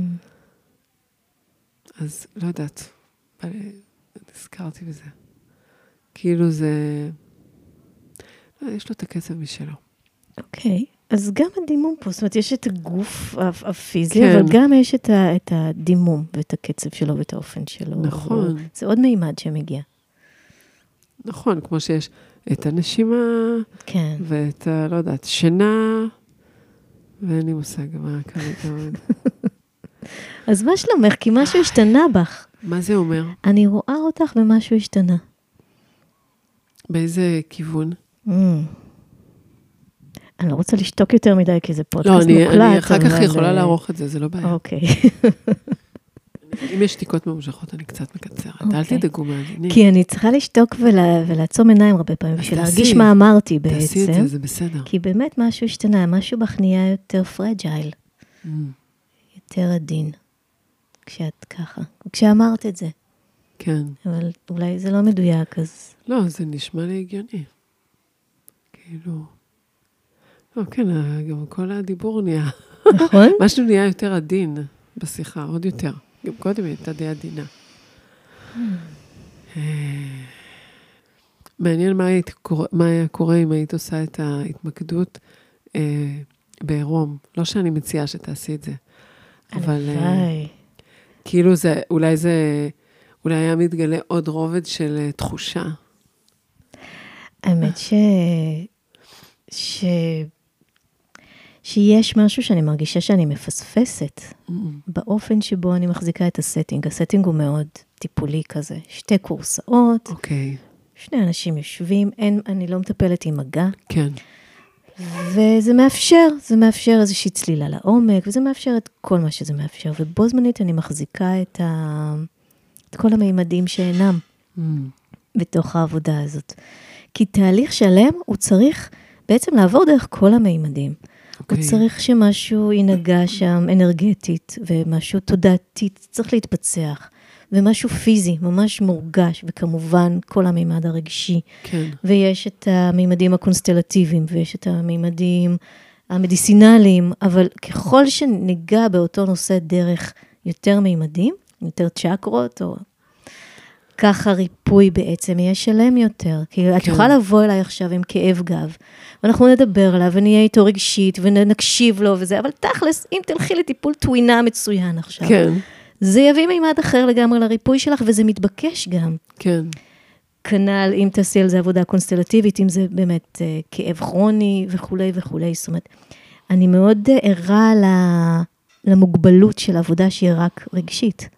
אז לא יודעת, נזכרתי בזה. כאילו זה, לא, יש לו את הקצב משלו. אוקיי. אז גם הדימום פה, זאת אומרת, יש את הגוף הפ- הפיזי, כן. אבל גם יש את, ה, את הדימום ואת הקצב שלו ואת האופן שלו. נכון. זה עוד מימד שמגיע. נכון, כמו שיש את הנשימה, כן. ואת ה... לא יודעת, שינה, ואין לי מושג מה כרגע [LAUGHS] עוד. אז מה שלומך? כי משהו השתנה בך. מה זה אומר? אני רואה אותך ומשהו השתנה. באיזה כיוון? Mm. אני לא רוצה לשתוק יותר מדי, כי זה פודקאסט לא, מוקלט. אני, אני אחר כך יכולה אה, לערוך את זה, זה לא בעיה. אוקיי. [LAUGHS] אם יש שתיקות ממושכות, אני קצת מקצרת. אל אוקיי. תדאגו מאזינים. כי אני צריכה לשתוק ולעצום עיניים הרבה פעמים, בשביל. להרגיש מה אמרתי תעשי את בעצם. זה, זה בסדר. כי באמת משהו השתנה, משהו בך נהיה יותר פרג'ייל, Mm. יותר עדין, כשאת ככה, כשאמרת את זה. כן. אבל אולי זה לא מדויק, אז... לא, זה נשמע לי הגיוני. כאילו... לא, כן, גם כל הדיבור נהיה... נכון? [LAUGHS] משהו נהיה יותר עדין בשיחה, עוד יותר. גם קודם היא הייתה די עדינה. אה, מעניין מה, היית, מה היה קורה אם היית עושה את ההתמקדות אה, בעירום. לא שאני מציעה שתעשי את זה, אבל אה. כאילו זה, אולי זה, אולי היה מתגלה עוד רובד של אה, תחושה. האמת ש... ש... שיש משהו שאני מרגישה שאני מפספסת Mm, באופן שבו אני מחזיקה את ה setting. ה setting הוא מאוד טיפולי כזה. שתי כורסאות, אוקיי, שני אנשים יושבים, אין, אני לא מטפלת עם מגע, כן. וזה מאפשר, זה מאפשר איזושהי צלילה לעומק, וזה מאפשר את כל מה שזה מאפשר, ובו זמנית אני מחזיקה את, ה... את כל המימדים שאינם Mm, בתוך העבודה הזאת. כי תהליך שלם, הוא צריך בעצם לעבור דרך כל המימדים. אוקיי. הוא צריך שמשהו ינגע שם אנרגטית, ומשהו תודעתית צריך להתפצח, ומשהו פיזי, ממש מורגש, וכמובן כל המימד הרגשי. כן, ויש את המימדים הקונסטלטיביים, ויש את המימדים המדיסינליים, אבל ככל שניגע באותו נושא דרך יותר מימדים, יותר צ'קרות, או... ככה ריפוי בעצם יהיה שלם יותר. כי כן. את יכולה לבוא אליי עכשיו עם כאב גב, ואנחנו נדבר עליו, ונהיה איתו רגשית, ונקשיב לו וזה, אבל תכלס, אם תלכי לטיפול טווינה מצוין עכשיו, כן. זה יביא מימד אחר לגמרי לריפוי שלך, וזה מתבקש גם. כן. כנ"ל אם תעשי על זה עבודה קונסטלטיבית, אם זה באמת uh, כאב כרוני וכולי וכולי. זאת אומרת, אני מאוד ערה למוגבלות של עבודה שהיא רק רגשית.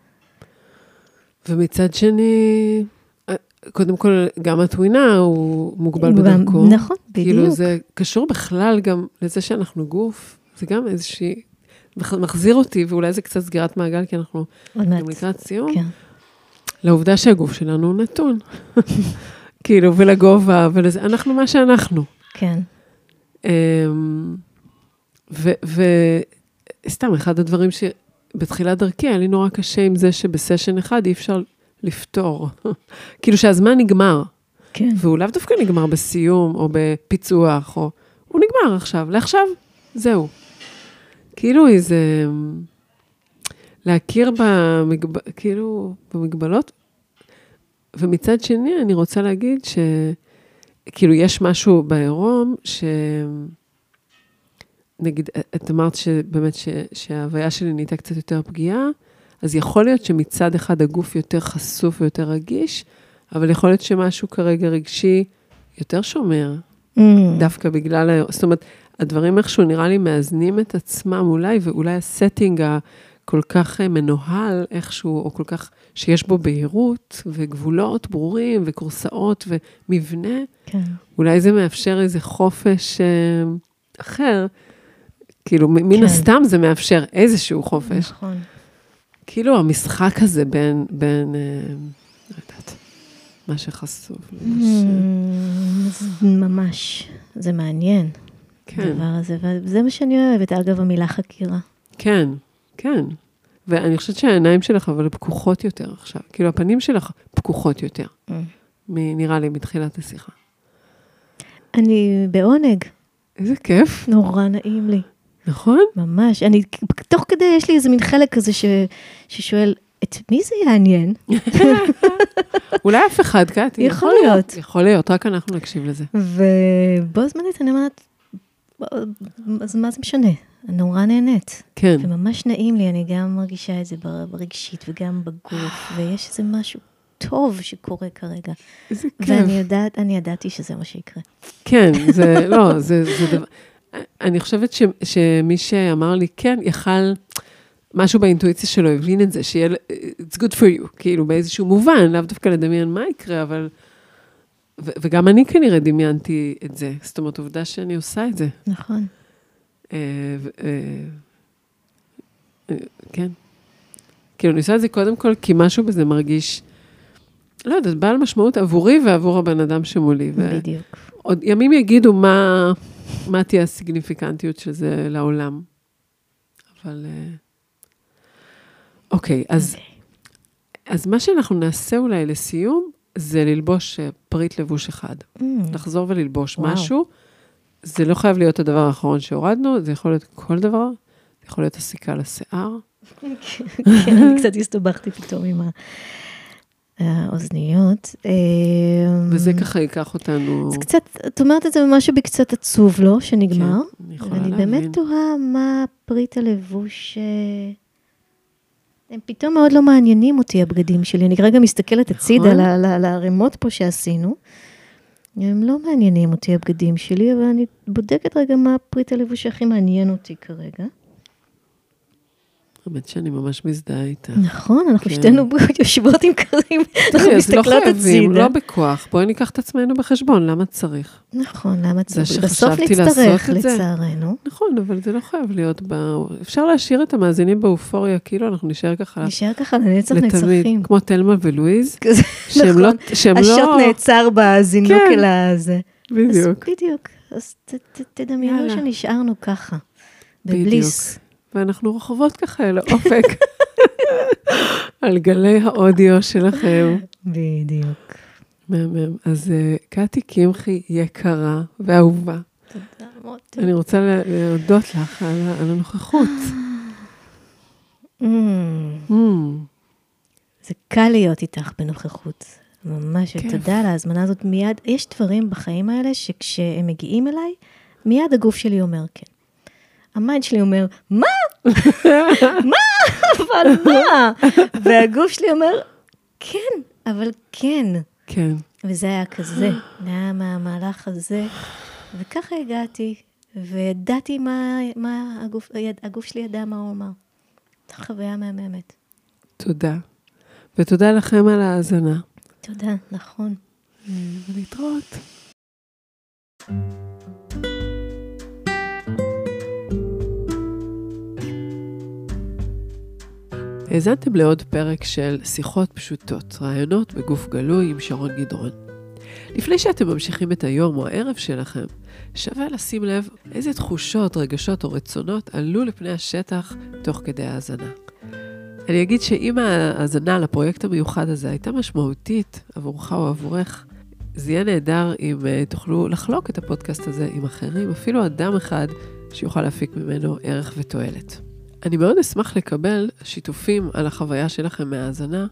ומצד שני, אה, קודם כל, גם הטווינה הוא מוגבל בדרכו. נכון, בדיוק. כאילו, זה קשור בכלל גם לזה שאנחנו גוף, זה גם איזושהי, מחזיר אותי, ואולי זה קצת סגירת מעגל, כי אנחנו גם לקראת סיום. כן. לעובדה שהגוף שלנו הוא נתון. [LAUGHS] כאילו, ולגובה, ולזה, אנחנו מה שאנחנו. כן. אמ, וסתם, אחד הדברים שבתחילת דרכי היה לי נורא קשה עם זה שבסשן אחד אי אפשר לפתור. [LAUGHS] כאילו שהזמן נגמר. כן. והוא לאו דווקא נגמר בסיום או בפיצוח, או... הוא נגמר עכשיו, לעכשיו, זהו. כאילו איזה... להכיר במגב... כאילו, במגבלות. ומצד שני, אני רוצה להגיד שכאילו, יש משהו בעירום, ש... נגיד, את אמרת שבאמת ש... שההוויה שלי נהייתה קצת יותר פגיעה, אז יכול להיות שמצד אחד הגוף יותר חשוף ויותר רגיש, אבל יכול להיות שמשהו כרגע רגשי יותר שומר, mm. דווקא בגלל, זאת אומרת, הדברים איכשהו נראה לי מאזנים את עצמם אולי, ואולי הסטינג הכל כך אה, מנוהל איכשהו, או כל כך, שיש בו בהירות וגבולות ברורים וקורסאות ומבנה, כן. אולי זה מאפשר איזה חופש אה, אחר. כאילו, מן כן. הסתם זה מאפשר איזשהו חופש. נכון. כאילו, המשחק הזה בין, בין, אה, לא יודעת, מה שחשוף. Mm, ממש, זה מעניין. כן. הדבר הזה, וזה מה שאני אוהבת, אגב, המילה חקירה. כן, כן. ואני חושבת שהעיניים שלך אבל פקוחות יותר עכשיו. כאילו, הפנים שלך פקוחות יותר, mm. נראה לי, מתחילת השיחה. אני בעונג. איזה כיף. נורא נעים לי. נכון? ממש. אני, תוך כדי, יש לי איזה מין חלק כזה ש, ששואל, את מי זה יעניין? [LAUGHS] אולי אף אחד, קטי. יכול להיות. יכול להיות, רק אנחנו נקשיב לזה. ובו זמנית אני אומרת, אז מה זה משנה? אני נורא נהנית. כן. וממש נעים לי, אני גם מרגישה את זה ברגשית וגם בגוף, [SIGHS] ויש איזה משהו טוב שקורה כרגע. איזה כיף. ואני יודעת, אני ידעתי שזה מה שיקרה. כן, זה, לא, [LAUGHS] זה, זה דבר... אני חושבת ש, שמי שאמר לי כן, יכל, משהו באינטואיציה שלו הבין את זה, שיהיה, it's good for you, כאילו באיזשהו מובן, לאו דווקא לדמיין מה יקרה, אבל... ו- וגם אני כנראה דמיינתי את זה. זאת אומרת, עובדה שאני עושה את זה. נכון. אה, אה, אה, כן. כאילו, אני עושה את זה קודם כל כי משהו בזה מרגיש, לא יודעת, בעל משמעות עבורי ועבור הבן אדם שמולי. בדיוק. עוד ימים יגידו מה, מה תהיה הסיגניפיקנטיות של זה לעולם. אבל... אוקיי, אז, okay. אז מה שאנחנו נעשה אולי לסיום, זה ללבוש פריט לבוש אחד. Mm. לחזור וללבוש וואו. משהו. זה לא חייב להיות הדבר האחרון שהורדנו, זה יכול להיות כל דבר, זה יכול להיות הסיכה לשיער. [LAUGHS] כן, אני קצת הסתבכתי פתאום עם האוזניות. וזה ככה ייקח אותנו... זה קצת, את אומרת את זה במשהו בקצת עצוב, לא? שנגמר. כן, אני יכולה להבין. ואני באמת תוהה מה פריט הלבוש... אה, הם פתאום מאוד לא מעניינים אותי, הבגדים שלי. אני כרגע מסתכלת הצידה נכון. על הערימות פה שעשינו. הם לא מעניינים אותי, הבגדים שלי, אבל אני בודקת רגע מה הפריט הלבוש שהכי מעניין אותי כרגע. האמת שאני ממש מזדהה איתה. נכון, אנחנו כן. שתינו יושבות עם כרים, [LAUGHS] אנחנו מסתכלות הצידה. לא חייבים, לא בכוח. בואי ניקח את עצמנו בחשבון, למה צריך? נכון, למה צריך? בסוף נצטרך, לצערנו. נכון, אבל זה לא חייב להיות ב... אפשר להשאיר את המאזינים באופוריה, כאילו אנחנו נשאר ככה... נשאר ככה לנצח נצחים. כמו תלמה ולואיז, [LAUGHS] שהם לא... נכון, השוט נעצר בזינוק כן. אל הזה. בדיוק. בדיוק. אז תדמיינו שנשארנו ככה, בבליס. ואנחנו רחובות ככה אל האופק, [LAUGHS] על גלי האודיו שלכם. בדיוק. מהמם. אז אה, קטי קמחי יקרה ואהובה. תודה, מוטי. אני רוצה להודות לך על, הנוכחות. [LAUGHS] זה קל להיות איתך בנוכחות. ממש. תודה על ההזמנה הזאת. מיד, יש דברים בחיים האלה שכשהם מגיעים אליי, מיד הגוף שלי אומר כן. המיינד שלי אומר, מה? מה? אבל מה? והגוף שלי אומר, כן, אבל כן. כן. וזה היה כזה, זה היה מהמהלך הזה, וככה הגעתי, וידעתי מה, מה הגוף, הגוף שלי ידע מה הוא אמר. זו חוויה מהממת. תודה. ותודה לכם על ההאזנה. תודה, נכון. ולהתראות. האזנתם לעוד פרק של שיחות פשוטות, רעיונות בגוף גלוי עם שרון גדרון. לפני שאתם ממשיכים את היום או הערב שלכם, שווה לשים לב איזה תחושות, רגשות או רצונות עלו לפני השטח תוך כדי ההאזנה. אני אגיד שאם ההאזנה לפרויקט המיוחד הזה הייתה משמעותית עבורך או עבורך, זה יהיה נהדר אם uh, תוכלו לחלוק את הפודקאסט הזה עם אחרים, אפילו אדם אחד שיוכל להפיק ממנו ערך ותועלת. אני מאוד אשמח לקבל שיתופים על החוויה שלכם מהאזנה,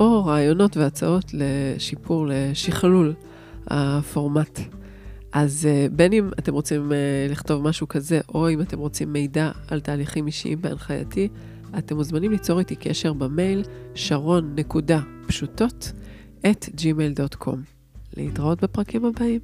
או רעיונות והצעות לשיפור, לשכלול הפורמט. אז uh, בין אם אתם רוצים uh, לכתוב משהו כזה, או אם אתם רוצים מידע על תהליכים אישיים בהנחייתי, אתם מוזמנים ליצור איתי קשר במייל שרון נקודה פשוטות את gmail.com. להתראות בפרקים הבאים.